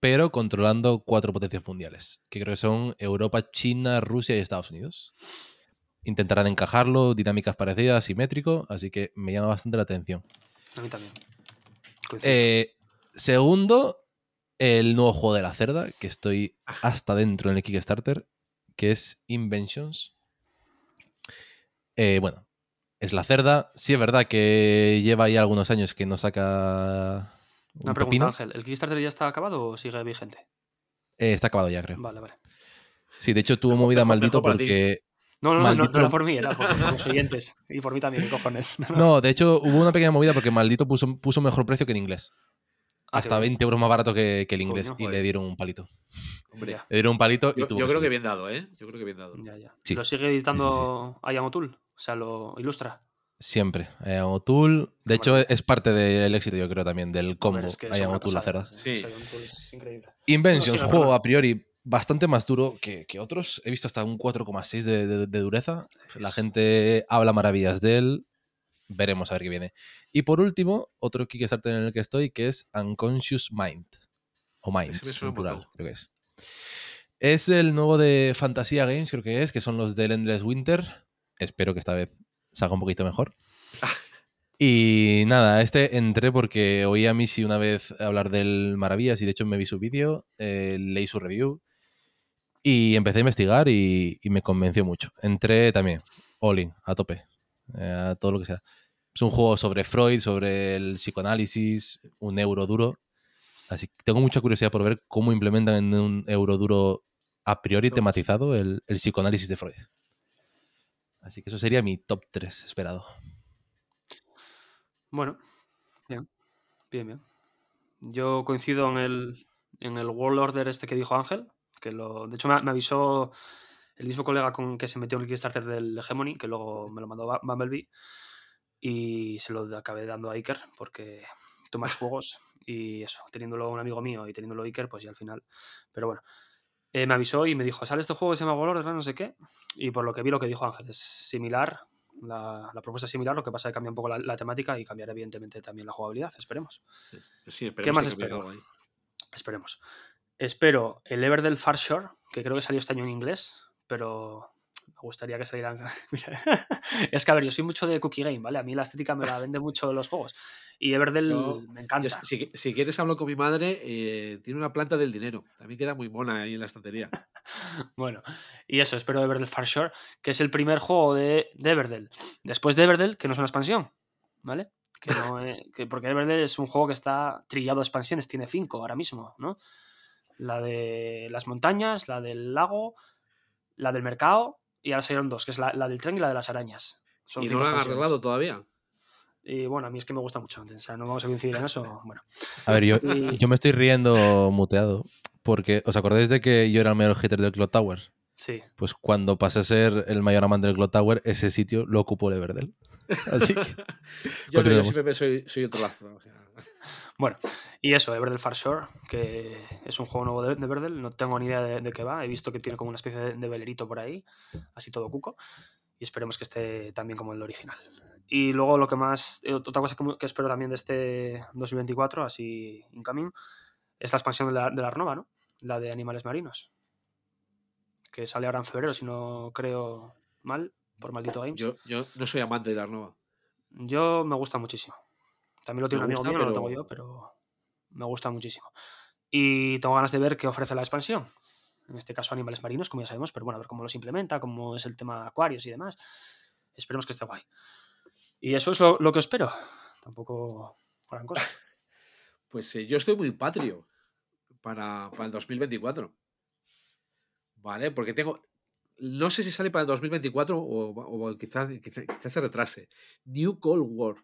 pero controlando cuatro potencias mundiales, que creo que son Europa, China, Rusia y Estados Unidos. Intentarán encajarlo, dinámicas parecidas, simétrico, así que me llama bastante la atención. A mí también. Eh, segundo, el nuevo juego de la cerda, que estoy hasta dentro en el Kickstarter, que es Inventions. Eh, bueno, es la cerda. Sí es verdad que lleva ya algunos años que no saca un Una pregunta, pepino. Ángel. ¿El Kickstarter ya está acabado o sigue vigente? Eh, está acabado ya, creo. Vale, vale. Sí, de hecho tuvo Mejor- movida mejor- maldito mejor porque... No, no, no, no, por mí, era por, por los oyentes. Y por mí también, ¿qué cojones? No, de hecho hubo una pequeña movida porque maldito puso, puso mejor precio que en inglés. Ah, Hasta qué 20 euros más barato que, que el inglés. Coño, y le dieron un palito. Hombre, Ya, Le dieron un palito y yo, tuvo yo creo que bien dado, ¿eh? Yo creo que bien dado. ya, ya. Sí. ¿Lo sigue editando Ayamo Tool? O sea, lo ilustra. Siempre. Eh, O'Toole, de hecho, es parte del éxito, yo creo, también, del combo. Hombre, es que O'Toole, la cerda. Sí. Tool es increíble. Inventions, No, sí, juego a priori bastante más duro que, que otros. He visto hasta un 4,6 de, de- de dureza. La gente habla maravillas de él. Veremos a ver qué viene. Y por último, otro Kickstarter en el que estoy, que es Unconscious Mind. O Minds, en plural, creo que es. Es el nuevo de Fantasía Games, creo que es, que son los del Endless Winter. Espero que esta vez salga un poquito mejor. Y nada, este entré porque oí a Missy una vez hablar del Maravillas y de hecho me vi su vídeo, eh, leí su review y empecé a investigar y, y me convenció mucho. Entré también, all a tope, eh, a todo lo que sea. Es un juego sobre Freud, sobre el psicoanálisis, un euro duro. Así que tengo mucha curiosidad por ver cómo implementan en un euro duro a priori tematizado el, el psicoanálisis de Freud. Así que eso sería mi top 3 esperado. Bueno, bien. Bien, bien. Yo coincido en el, en el World Order este que dijo Ángel, que lo, de hecho me, avisó el mismo colega con que se metió en el Kickstarter del Hegemony, que luego me lo mandó Bumblebee, y se lo acabé dando a Iker, porque tú más juegos, y eso, teniéndolo un amigo mío y teniéndolo Iker, pues ya al final. Pero bueno, eh, me avisó y me dijo, sale este juego que se llama World no sé qué, y por lo que vi lo que dijo Ángel, es similar, la, la propuesta es similar, lo que pasa es que cambia un poco la, la temática y cambiará evidentemente también la jugabilidad, esperemos. Sí, esperemos más que cambie espero? Esperemos. Espero el Everdell Far Shore, que creo que salió este año en inglés, pero me gustaría que salieran. Mira, es que a ver, yo soy mucho de Cookie Game, ¿vale? A mí la estética me la vende mucho los juegos. Y Everdell me Yo, encanta. si, si quieres hablo con mi madre, eh, tiene una planta del dinero. También queda muy mona ahí en la estantería. Bueno, y eso, espero Everdell Far Shore, que es el primer juego de, de Everdell. Después de Everdell, que no es una expansión, ¿vale? Que no, eh, que porque Everdell es un juego que está trillado de expansiones, tiene cinco ahora mismo, ¿no? La de las montañas, la del lago, la del mercado, y ahora salieron dos, que es la, la del tren y la de las arañas. Son y no lo han arreglado todavía. Y bueno, a mí es que me gusta mucho, o sea, no vamos a coincidir en eso. Bueno, A ver, yo, Y- yo me estoy riendo muteado. Porque, ¿os acordáis de que yo era el mayor hater del Clock Tower? sí. Pues cuando pasé a ser el mayor amante del Clock Tower, ese sitio lo ocupó el Everdell. Así que, Yo, no, yo siempre soy, soy otro lazo. o sea. Bueno, y eso, Everdell Far Shore, que es un juego nuevo de, de Everdell, no tengo ni idea de, de qué va, he visto que tiene como una especie de, de velerito por ahí, así todo cuco, y esperemos que esté también como el original. Y luego lo que más, eh, otra cosa que, que espero también de este 2024, así incoming, es la expansión de la, de la Arnova, ¿no? La de animales marinos, que sale ahora en febrero, si no creo mal, por Maldito Games. Yo, yo no soy amante de la Arnova. Yo me gusta muchísimo. También lo tiene Me un amigo mío, no lo pero- tengo yo, pero me gusta muchísimo. Y tengo ganas de ver qué ofrece la expansión. En este caso, animales marinos, como ya sabemos, pero bueno, a ver cómo los implementa, cómo es el tema acuarios y demás. Esperemos que esté guay. Y eso es lo, lo que espero. Tampoco gran cosa. Pues eh, yo estoy muy patrio para, para el 2024. ¿Vale? Porque tengo. No sé si sale para el 2024 o, o quizás quizá, quizá se retrase. New Cold War.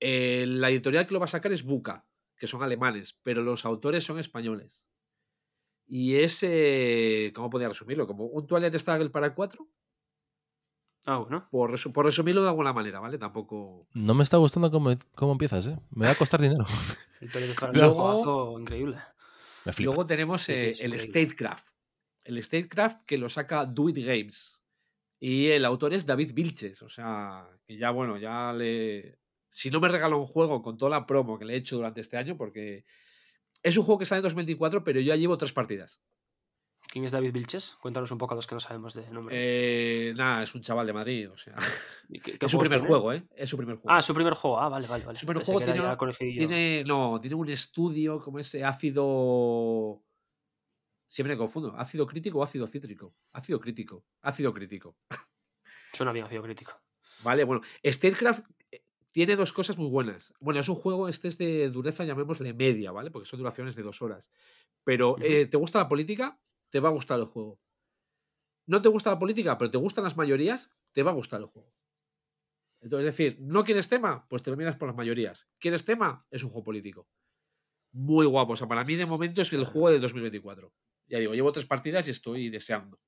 Eh, la editorial que lo va a sacar es Buca, que son alemanes, pero los autores son españoles. Y es. eh, ¿Cómo podría resumirlo? Como un Twilight Struggle para 4. Ah, bueno. Por, resu- por resumirlo de alguna manera, ¿vale? Tampoco. no me está gustando cómo, cómo empiezas, ¿eh? Me va a costar dinero. El Toilet Struggle es un Luego- juegazo increíble. Me flipa. Luego tenemos Sí, sí, eh, el. Statecraft, el Statecraft que lo saca Do It Games. Y el autor es David Vilches. O sea, que ya, bueno, ya le. Si no me regaló un juego con toda la promo que le he hecho durante este año, porque es un juego que sale en 2024, pero yo ya llevo tres partidas. ¿Quién es David Vilches? Cuéntanos un poco a los que no sabemos de nombres. Eh, nada, es un chaval de Madrid, o sea. ¿Y qué- qué Es su primer tiene? juego, ¿eh? Es su primer juego. Ah, su primer juego. Ah, vale, vale, vale. Su primer Pensé juego tiene, tiene- no, tiene un estudio como ese ácido. Siempre me confundo. ¿Ácido crítico o ácido cítrico? Ácido crítico. Ácido crítico. Suena bien, ácido crítico. Vale, bueno. Statecraft tiene dos cosas muy buenas. Bueno, es un juego, este es de dureza, llamémosle media, ¿vale? Porque son duraciones de dos horas. Pero, eh, ¿te gusta la política? Te va a gustar el juego. ¿No te gusta la política, pero te gustan las mayorías? Te va a gustar el juego. Entonces, es decir, ¿no quieres tema? Pues te lo miras por las mayorías. ¿Quieres tema? Es un juego político. Muy guapo. O sea, para mí de momento es el juego de 2024. Ya digo, llevo tres partidas y estoy deseando.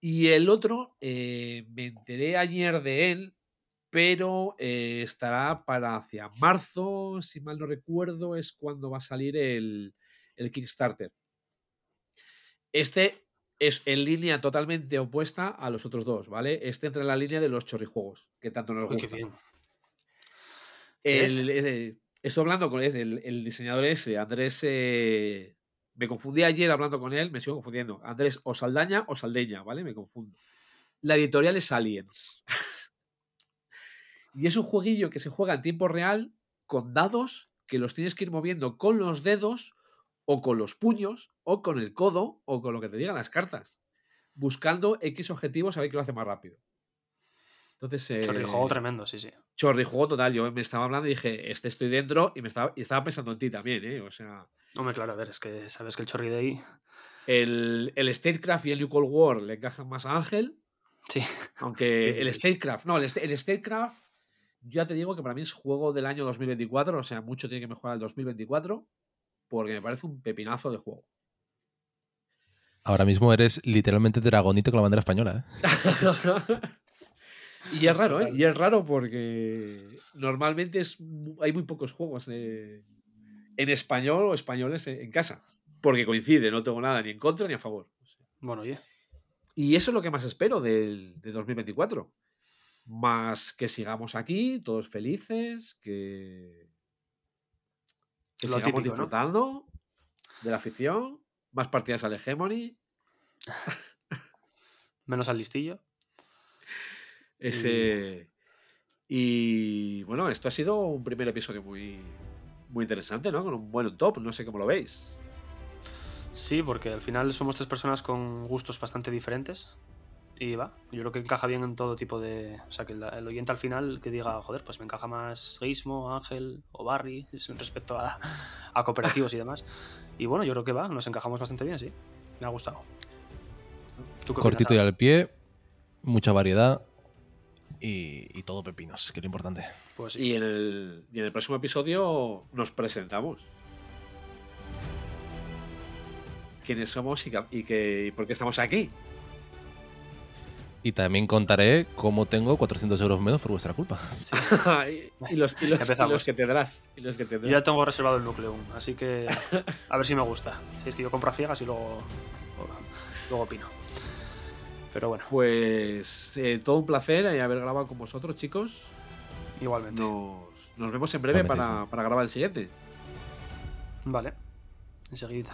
Y el otro, eh, me enteré ayer de él, pero eh, estará para hacia marzo, si mal no recuerdo, es cuando va a salir el, el Kickstarter. Este es en línea totalmente opuesta a los otros dos, ¿vale? Este entra en la línea de los chorrijuegos, que tanto nos Uy, qué gusta. bien. ¿Qué es? El- el- estoy hablando con él, el diseñador ese, Andrés. eh, me confundí ayer hablando con él, me sigo confundiendo. Andrés o Saldaña o Saldeña, ¿vale? Me confundo. La editorial es Aliens. y es un jueguillo que se juega en tiempo real con dados que los tienes que ir moviendo con los dedos o con los puños o con el codo o con lo que te digan las cartas. Buscando X objetivos a ver qué lo hace más rápido. Entonces, Chorri, eh, juego tremendo, sí, sí. Chorri, juego total. Yo me estaba hablando y dije, este estoy dentro y me estaba, y estaba pensando en ti también, ¿eh? O sea, Hombre, claro, a ver, es que sabes que el Chorri Day. el, el Statecraft y el New Cold War le encajan más a Ángel, Sí. aunque Sí, sí, el sí. Statecraft, no, el Statecraft, ya te digo que para mí es juego del año 2024, o sea, mucho tiene que mejorar el 2024, porque me parece un pepinazo de juego. Ahora mismo eres literalmente dragonito con la bandera española. ¿eh? y es raro, ¿eh? Y es raro porque normalmente es, hay muy pocos juegos de- en español o españoles en, en casa. Porque coincide, no tengo nada ni en contra ni a favor. Bueno, oye. Y eso es lo que más espero del, de 2024. Más que sigamos aquí, todos felices, que, que Lo sigamos típico, ¿no? disfrutando de la afición, más partidas al Hegemony. Menos al listillo. Ese. Y bueno, esto ha sido un primer episodio muy, muy interesante, ¿no? Con un buen top, no sé cómo lo veis. Sí, porque al final somos tres personas con gustos bastante diferentes. Y va, yo creo que encaja bien en todo tipo de. O sea, que el, el oyente al final que diga, joder, pues me encaja más Geismo, Ángel o Barry respecto a, a cooperativos y demás. Y bueno, yo creo que va, nos encajamos bastante bien, sí. Me ha gustado. ¿Tú qué opinas, Cortito y al pie, mucha variedad y, y todo pepinos, que es lo importante. Pues. Y en el, y en el próximo episodio nos presentamos. ¿Quiénes somos y, y, que, y por qué estamos aquí? Y también contaré cómo tengo 400 euros menos por vuestra culpa. Sí. y, y los, y los- y los que tendrás. Y los que Yo tendrás. ya tengo reservado el núcleo, así que a ver si me gusta. Si es que yo compro a ciegas y luego, luego opino. Pero bueno, Pues eh, todo un placer eh, haber grabado con vosotros, chicos. igualmente. Nos, nos vemos en breve Igualmente. para, para grabar el siguiente. Vale, enseguida.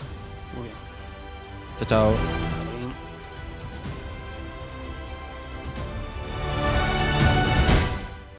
Muy bien. Chao, chao.